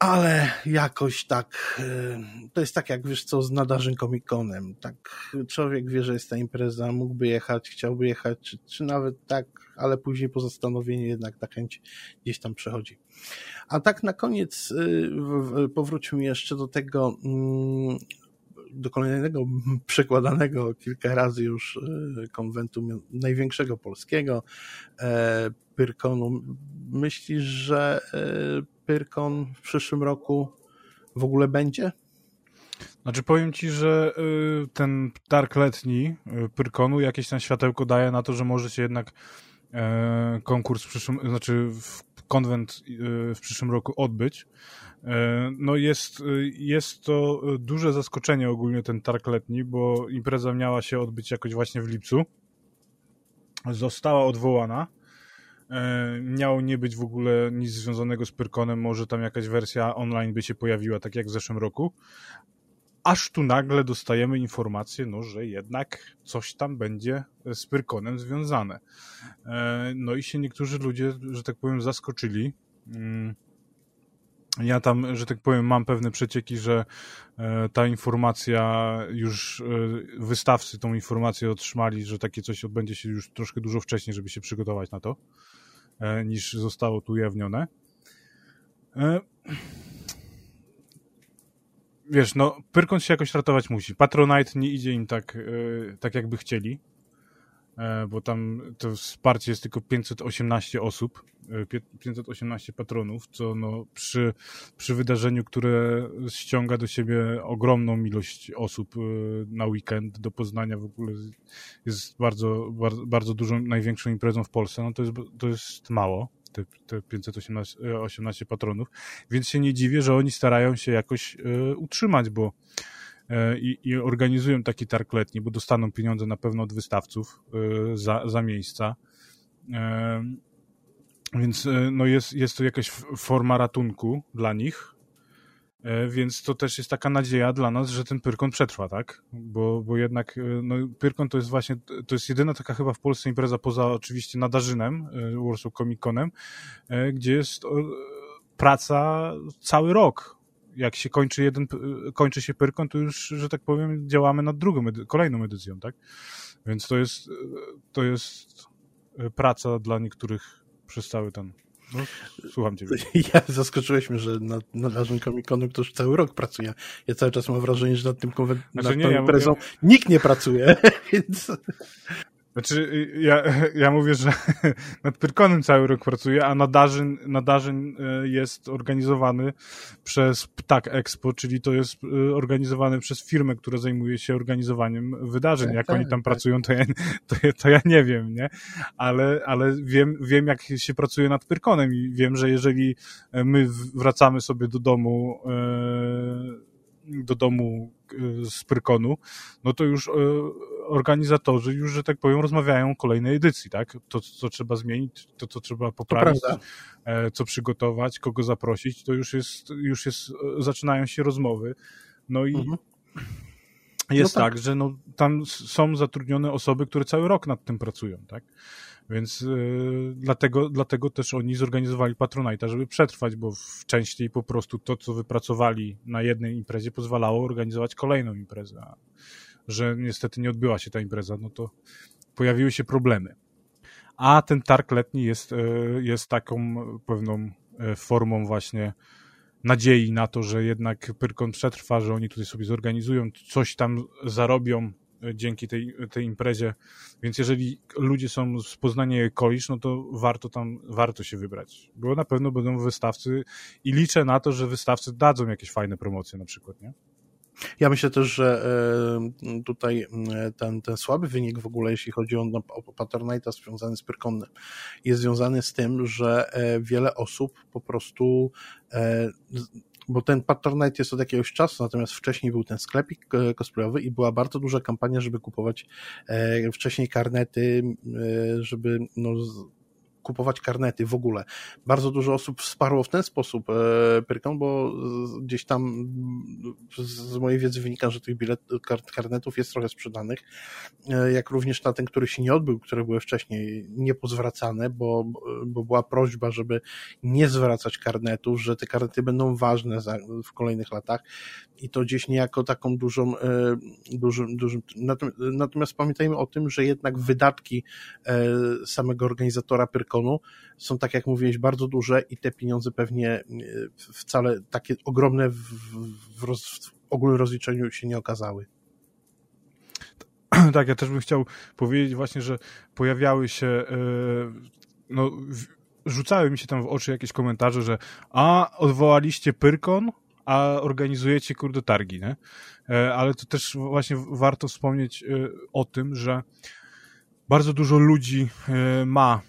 ale jakoś tak, to jest tak jak wiesz co z nadarzyn komikonem, tak człowiek wie, że jest ta impreza, mógłby jechać, chciałby jechać, czy, czy nawet tak, ale później po zastanowieniu jednak ta chęć gdzieś tam przechodzi. A tak na koniec powróćmy jeszcze do tego, mm, do kolejnego przekładanego kilka razy już konwentu największego polskiego, e, Pyrkonu. Myślisz, że e, Pyrkon w przyszłym roku w ogóle będzie? Znaczy powiem ci, że y, ten targ letni y, Pyrkonu jakieś tam światełko daje na to, że może się jednak e, konkurs w przyszłym, znaczy konwent y, w przyszłym roku odbyć. E, no jest, jest to duże zaskoczenie ogólnie ten targ letni, bo impreza miała się odbyć jakoś właśnie w lipcu. Została odwołana E, miało nie być w ogóle nic związanego z Pyrkonem, może tam jakaś wersja online by się pojawiła, tak jak w zeszłym roku. Aż tu nagle dostajemy informację, no, że jednak coś tam będzie z Pyrkonem związane. E, no i się niektórzy ludzie, że tak powiem, zaskoczyli. Ja tam, że tak powiem, mam pewne przecieki, że e, ta informacja już wystawcy tą informację otrzymali, że takie coś odbędzie się już troszkę dużo wcześniej, żeby się przygotować na to. E, niż zostało tu ujawnione. E, wiesz, no, Pyrkon się jakoś ratować musi. Patronite nie idzie im tak, e, tak jakby chcieli, bo tam to wsparcie jest tylko 518 osób, 518 patronów, co no przy, przy wydarzeniu, które ściąga do siebie ogromną ilość osób na weekend do Poznania w ogóle jest bardzo, bardzo, bardzo dużą, największą imprezą w Polsce, no to jest, to jest mało te, te 518 patronów, więc się nie dziwię, że oni starają się jakoś y, utrzymać, bo y, i, organizują taki targ letni, bo dostaną pieniądze na pewno od wystawców y, za, za miejsca. Więc e, no jest, jest to jakaś forma ratunku dla nich, e, więc to też jest taka nadzieja dla nas, że ten Pyrkon przetrwa, tak? Bo, bo jednak e, no, Pyrkon to jest właśnie, to jest jedyna taka chyba w Polsce impreza poza oczywiście Nadarzynem, Warsaw Comic Conem, gdzie jest praca cały rok. Jak się kończy jeden, kończy się Pyrkon, to już, że tak powiem, działamy nad drugą, kolejną edycją, tak? Więc to jest, to jest praca dla niektórych przez cały ten... No, słucham ciebie. Ja zaskoczyłeś mnie, że nad, Comic Comiconu ktoś cały rok pracuje. Ja cały czas mam wrażenie, że nad tym konwen- znaczy, nad nie, tą ja imprezą mówię... nikt nie pracuje, więc... Znaczy, y, ja, ja mówię, że nad Pyrkonem cały rok pracuję, a nadarzyn, nadarzyn y, jest organizowany przez Ptak Expo, czyli to jest y, organizowany przez firmę, która zajmuje się organizowaniem wydarzeń. Tak, jak tak, oni tam tak. pracują, to ja, to, to, ja nie wiem, nie? Ale, ale wiem, wiem, jak się pracuje nad Pyrkonem i wiem, że jeżeli my wracamy sobie do domu, do domu z Pyrkonu, no to już organizatorzy już, że tak powiem, rozmawiają o kolejnej edycji, tak? To, co trzeba zmienić, to, co trzeba poprawić, e, co przygotować, kogo zaprosić, to już jest, już jest, zaczynają się rozmowy. No i mhm. jest no tak. tak. że no, tam są zatrudnione osoby, które cały rok nad tym pracują, tak? Więc yy, dlatego, dlatego też oni zorganizowali Patronite'a, żeby przetrwać, bo częściej po prostu to, co wypracowali na jednej imprezie, pozwalało organizować kolejną imprezę że niestety nie odbyła się ta impreza, no to pojawiły się problemy. A ten targ letni jest, e, jest taką pewną e, formą właśnie nadziei na to, że jednak Pyrkon przetrwa, że oni tutaj sobie zorganizują, coś tam zarobią dzięki tej, tej imprezie. Więc jeżeli ludzie są z Poznania i Kolisz, no to warto tam, warto się wybrać. Bo na pewno będą wystawcy i liczę na to, że wystawcy dadzą jakieś fajne promocje na przykład, nie? Ja myślę też, że e, tutaj ten, ten słaby wynik w ogóle, jeśli chodzi o, o Patronite'a związany z Pyrkonem, jest związany z tym, że e, wiele osób po prostu e, bo ten Patronite jest od jakiegoś czasu, natomiast wcześniej był ten sklepik cosplayowy i była bardzo duża kampania, żeby kupować wcześniej karnety, żeby no, kupować karnety w ogóle. Bardzo dużo osób wsparło w ten sposób e, Pyrkon, bo gdzieś tam z mojej wiedzy wynika, że tych bilet, karnetów jest trochę sprzedanych, e, jak również na ten, który się nie odbył, które były wcześniej niepozwracane, bo, bo była prośba, żeby nie zwracać karnetów, że te karnety będą ważne za, w kolejnych latach i to gdzieś niejako taką dużą, e, dużym, dużym natomiast pamiętajmy o tym, że jednak wydatki samego organizatora Pyrkon są, tak jak mówiłeś, bardzo duże i te pieniądze pewnie e, wcale takie ogromne w, w, roz, w ogólnym rozliczeniu się nie okazały. Tak, ja też bym chciał powiedzieć właśnie, że pojawiały się yy, no, rzucały mi się tam w oczy jakieś komentarze, że a, odwołaliście Pyrkon, a organizujecie kurde targi, nie? E, ale to też właśnie warto wspomnieć o tym, że bardzo dużo ludzi ma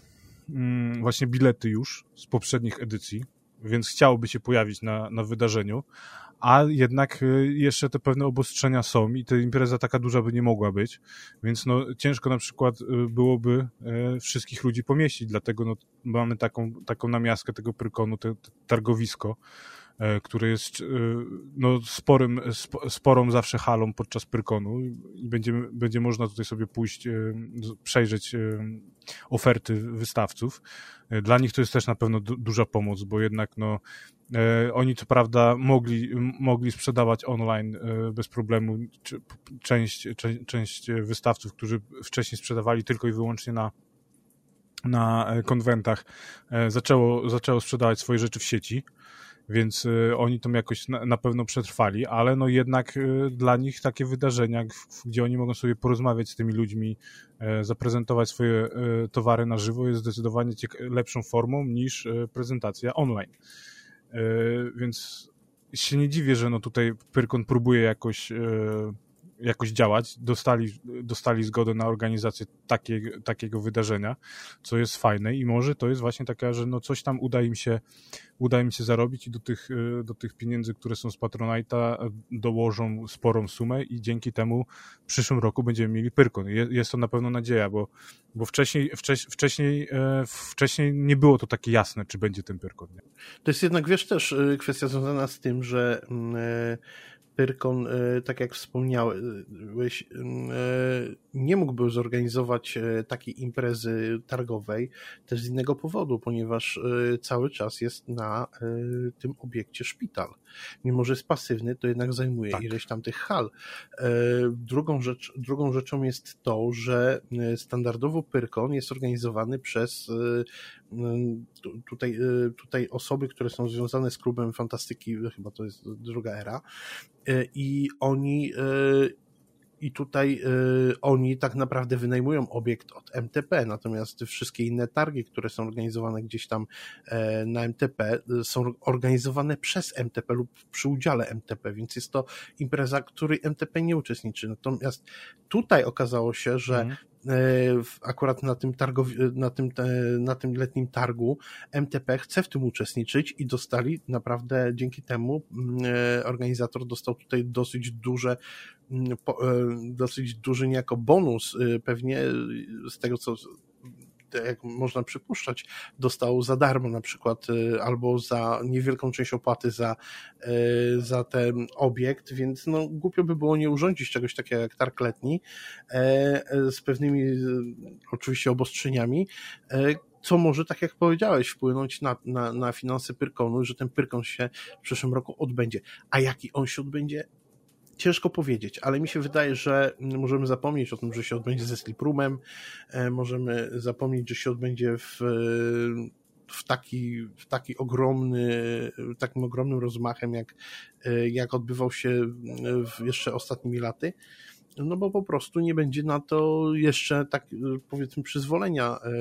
Mm, właśnie bilety już z poprzednich edycji, więc chciałoby się pojawić na, na wydarzeniu, a jednak y, jeszcze te pewne obostrzenia są i ta impreza taka duża by nie mogła być, więc no ciężko na przykład y, byłoby y, wszystkich ludzi pomieścić, dlatego no, mamy taką, taką namiastkę tego prykonu, te, te targowisko, który jest e, no, sporym, sporą zawsze halą podczas Pyrkonu i będzie, będzie można tutaj sobie pójść, e, przejrzeć oferty wystawców. Dla nich to jest też na pewno duża pomoc, bo jednak no, oni co prawda mogli, mogli sprzedawać online bez problemu część, część wystawców, którzy wcześniej sprzedawali tylko i wyłącznie na na konwentach zaczęło, zaczęło sprzedawać swoje rzeczy w sieci więc y, oni tam jakoś na, pewno przetrwali, ale no jednak y, dla nich takie wydarzenia, gdzie oni mogą sobie porozmawiać z tymi ludźmi, e, zaprezentować swoje e, towary na żywo jest zdecydowanie lepszą formą niż e, prezentacja online. Więc się nie dziwię, że no tutaj Pyrkon próbuje jakoś jakoś działać, dostali, dostali zgodę na organizację takie, takiego wydarzenia, co jest fajne i może to jest właśnie taka, że no coś tam uda im się, uda im się zarobić i do tych, y, do tych pieniędzy, które są z Patronite'a dołożą sporą sumę i dzięki temu w przyszłym roku będziemy mieli Pyrkon. Jest to na pewno nadzieja, bo, bo wcześniej, wcześniej, e, wcześniej nie było to takie jasne, czy będzie ten Pyrkon. Nie? To jest jednak, wiesz, też kwestia związana z tym, że e, Pyrkon, e, tak jak wspomniałeś, e, nie mógłby zorganizować e, takiej imprezy targowej też z innego powodu, ponieważ cały czas jest na tym obiekcie szpital. Mimo, że jest pasywny, to jednak zajmuje tak. ileś tam tych hal. Drugą, rzecz, drugą rzeczą jest to, że standardowo Pyrkon jest organizowany przez tutaj, tutaj osoby, które są związane z klubem fantastyki, chyba to jest druga era, E, i oni e, i tutaj y, oni tak naprawdę wynajmują obiekt od MTP, natomiast wszystkie inne targi, które są organizowane gdzieś tam y, na MTP, y, są organizowane przez MTP lub przy udziale MTP, więc jest to impreza, której MTP nie uczestniczy. Natomiast tutaj okazało się, że mm akurat na tym, targowi, na, tym, na tym letnim targu MTP chce w tym uczestniczyć i dostali naprawdę dzięki temu mm, organizator dostał tutaj dosyć duże Mm, e, dosyć duży niejako bonus, pewnie z tego co jak można przypuszczać, dostał za darmo na przykład y, albo za niewielką część opłaty za, y, za ten obiekt, więc no głupio by było nie urządzić czegoś takiego jak targ letni e, z pewnymi oczywiście obostrzeniami, e, co może, tak jak powiedziałeś, wpłynąć na, na, na finanse Pyrkonu, że ten Pyrkon się w przyszłym roku odbędzie. A jaki on się odbędzie, ciężko powiedzieć, ale mi się wydaje, że możemy zapomnieć o tym, że się odbędzie ze Sleep Roomem, e, możemy zapomnieć, że się odbędzie w, w taki, w taki ogromny, takim ogromnym rozmachem, jak, e, jak odbywał się jeszcze ostatnimi laty. No bo po prostu nie będzie na to jeszcze tak powiedzmy przyzwolenia e,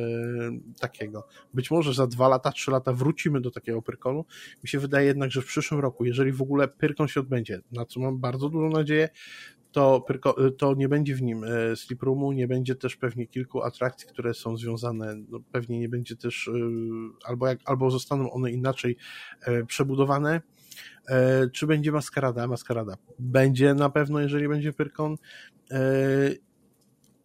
takiego. Być może za dwa lata, trzy lata wrócimy do takiego Pyrkonu. Mi się wydaje jednak, że w przyszłym roku, jeżeli w ogóle Pyrkon się odbędzie, na co mam bardzo dużą nadzieję, to, to nie będzie w nim sleep roomu, nie będzie też pewnie kilku atrakcji, które są związane, no pewnie nie będzie też, albo, jak, albo zostaną one inaczej przebudowane, czy będzie maskarada? Maskarada będzie na pewno, jeżeli będzie Pyrkon.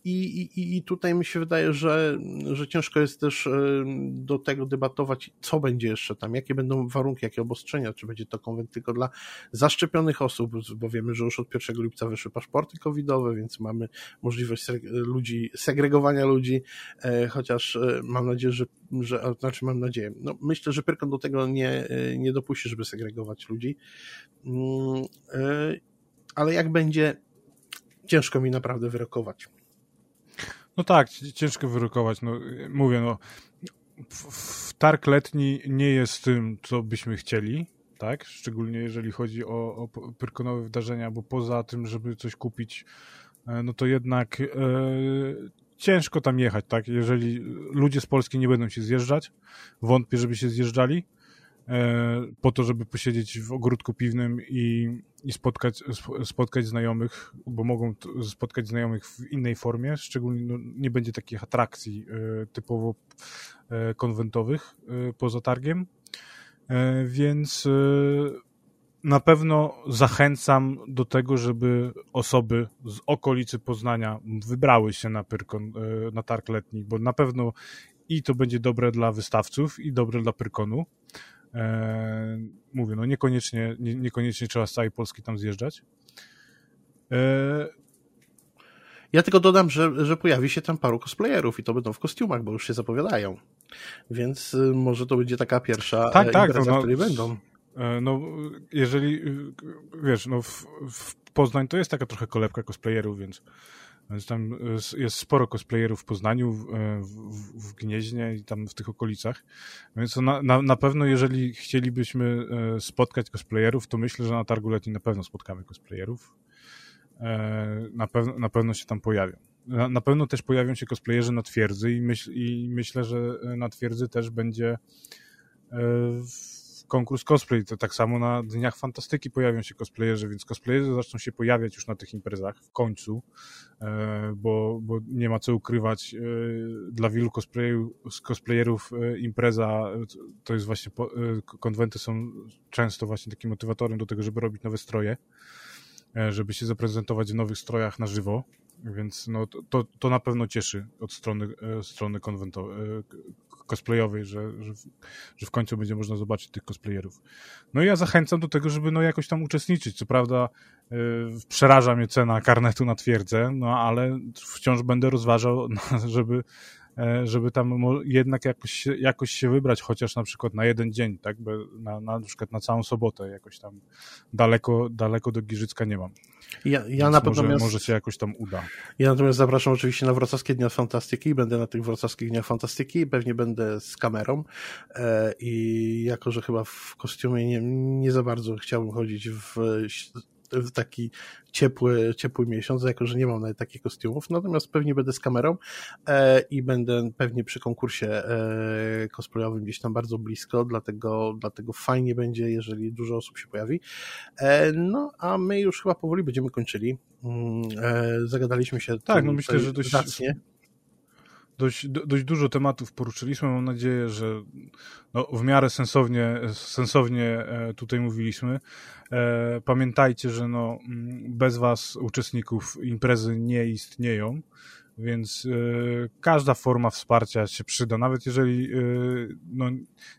I, i, I tutaj mi się wydaje, że, że ciężko jest też do tego debatować, co będzie jeszcze tam, jakie będą warunki, jakie obostrzenia, czy będzie to konwent tylko dla zaszczepionych osób, bo wiemy, że już od 1 lipca wyszły paszporty covidowe, więc mamy możliwość ludzi, segregowania ludzi, e, chociaż e, mam nadzieję, że, że znaczy mam nadzieję, no myślę, że Pyrkon do tego nie, e, nie dopuści, żeby segregować ludzi, mm, ale jak będzie, ciężko mi naprawdę wyrokować. No tak, ciężko wyrokować. No, mówię, no, w targ letni nie jest tym, co byśmy chcieli, tak? Szczególnie jeżeli chodzi o, o pyrkonowe wydarzenia, bo poza tym, żeby coś kupić, e, no to jednak e, ciężko tam jechać, tak? Jeżeli ludzie z Polski nie będą się zjeżdżać, wątpię, żeby się zjeżdżali, E, po to, żeby posiedzieć w ogródku piwnym i, i spotkać, spotkać znajomych, bo mogą spotkać znajomych w innej formie, szczególnie no, nie będzie takich atrakcji e, typowo e, konwentowych poza targiem, więc na pewno zachęcam do tego, żeby osoby z okolicy Poznania wybrały się na, Pyrkon, na targ letni, bo na pewno i to będzie dobre dla wystawców, i dobre dla Pyrkonu. E, mówię, no niekoniecznie, nie, niekoniecznie trzeba z całej Polski tam zjeżdżać. E... Ja tylko dodam, że, że pojawi się tam paru cosplayerów i to będą w kostiumach, bo już się zapowiadają. Więc y, może to będzie taka pierwsza tak, tak, impreza, no, w której będą. E, no, jeżeli, wiesz, no w, w Poznań to jest taka trochę kolebka cosplayerów, więc tam jest sporo cosplayerów w Poznaniu, w, w, w Gnieźnie i tam w tych okolicach. Więc na, na, na, pewno, jeżeli chcielibyśmy e, spotkać cosplayerów, to myślę, że na targu letnim na pewno spotkamy cosplayerów. E, na, pew, na pewno się tam pojawią. Na, na, pewno też pojawią się cosplayerzy na twierdzy i, myśl, i myślę, że na twierdzy też będzie e, konkurs cosplay, to tak samo na Dniach Fantastyki pojawią się cosplayerzy, więc cosplayerzy zaczną się pojawiać już na tych imprezach w końcu, e, bo, bo nie ma co ukrywać, e, dla wielu cosplayerów e, impreza to jest właśnie, konwenty są często właśnie takim motywatorem do tego, żeby robić nowe stroje, żeby się zaprezentować w nowych strojach na żywo, więc no, to, to na pewno cieszy od strony, strony konwentowej, cosplayowej, że, że, że w końcu będzie można zobaczyć tych cosplayerów. No i ja zachęcam do tego, żeby no jakoś tam uczestniczyć. Co prawda yy, przeraża mnie cena karnetu na twierdzę, no ale wciąż będę rozważał, żeby żeby tam jednak jakoś, jakoś się wybrać, chociaż na przykład na jeden dzień, tak? Na, na, na przykład na całą sobotę jakoś tam daleko, daleko do Giżycka nie mam. Ja, ja na może, natomiast, może się jakoś tam uda. Ja natomiast zapraszam oczywiście na Wrocławskie Dnia Fantastyki, będę na tych Wrocławskich Dniach Fantastyki, pewnie będę z kamerą e, i jako, że chyba w kostiumie nie, nie za bardzo chciałbym chodzić w w taki ciepły, ciepły miesiąc, jako że nie mam nawet takich kostiumów, natomiast pewnie będę z kamerą e, i będę pewnie przy konkursie e, cosplayowym gdzieś tam bardzo blisko, dlatego, dlatego fajnie będzie, jeżeli dużo osób się pojawi. E, no, a my już chyba powoli będziemy kończyli. Mm, e, zagadaliśmy się. Tak, no myślę, że dość, zacnie dość, dość dużo tematów poruszyliśmy. Mam nadzieję, że no, w miarę sensownie, sensownie e, tutaj mówiliśmy. E, pamiętajcie, że no, mm, bez Was uczestników imprezy nie istnieją, więc e, każda forma wsparcia się przyda. Nawet jeżeli no,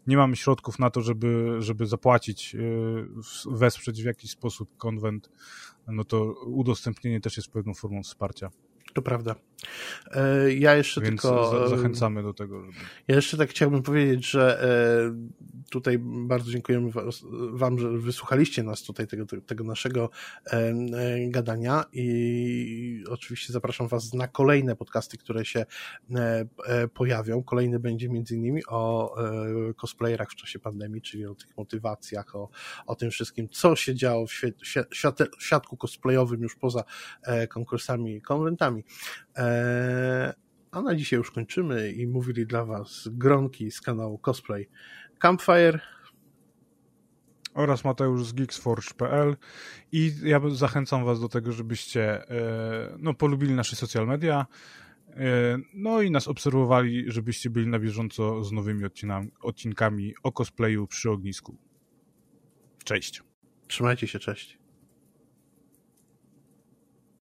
nie mamy środków na to, żeby, żeby zapłacić, wesprzeć w jakiś sposób konwent, no to udostępnienie też jest pewną formą wsparcia. To prawda. E, ja jeszcze Więc tylko. Za, zachęcamy do tego. Żeby... Ja jeszcze tak chciałbym powiedzieć, że e, tutaj bardzo dziękujemy Wam, że wysłuchaliście nas tutaj, tego, tego naszego e, gadania i oczywiście zapraszam Was na kolejne podcasty, które się pojawią. Kolejny będzie między innymi o cosplayerach w czasie pandemii, czyli o tych motywacjach, o, o tym wszystkim, co się działo w świat, światku cosplayowym już poza konkursami i konwentami. Eee, a na dzisiaj już kończymy i mówili dla Was Gronki z kanału Cosplay Campfire oraz Mateusz z geeksforge.pl i ja zachęcam Was do tego, żebyście e, no, polubili nasze social media, e, no i nas obserwowali, żebyście byli na bieżąco z nowymi odcinkami o cosplayu przy ognisku. Cześć. Trzymajcie się, cześć.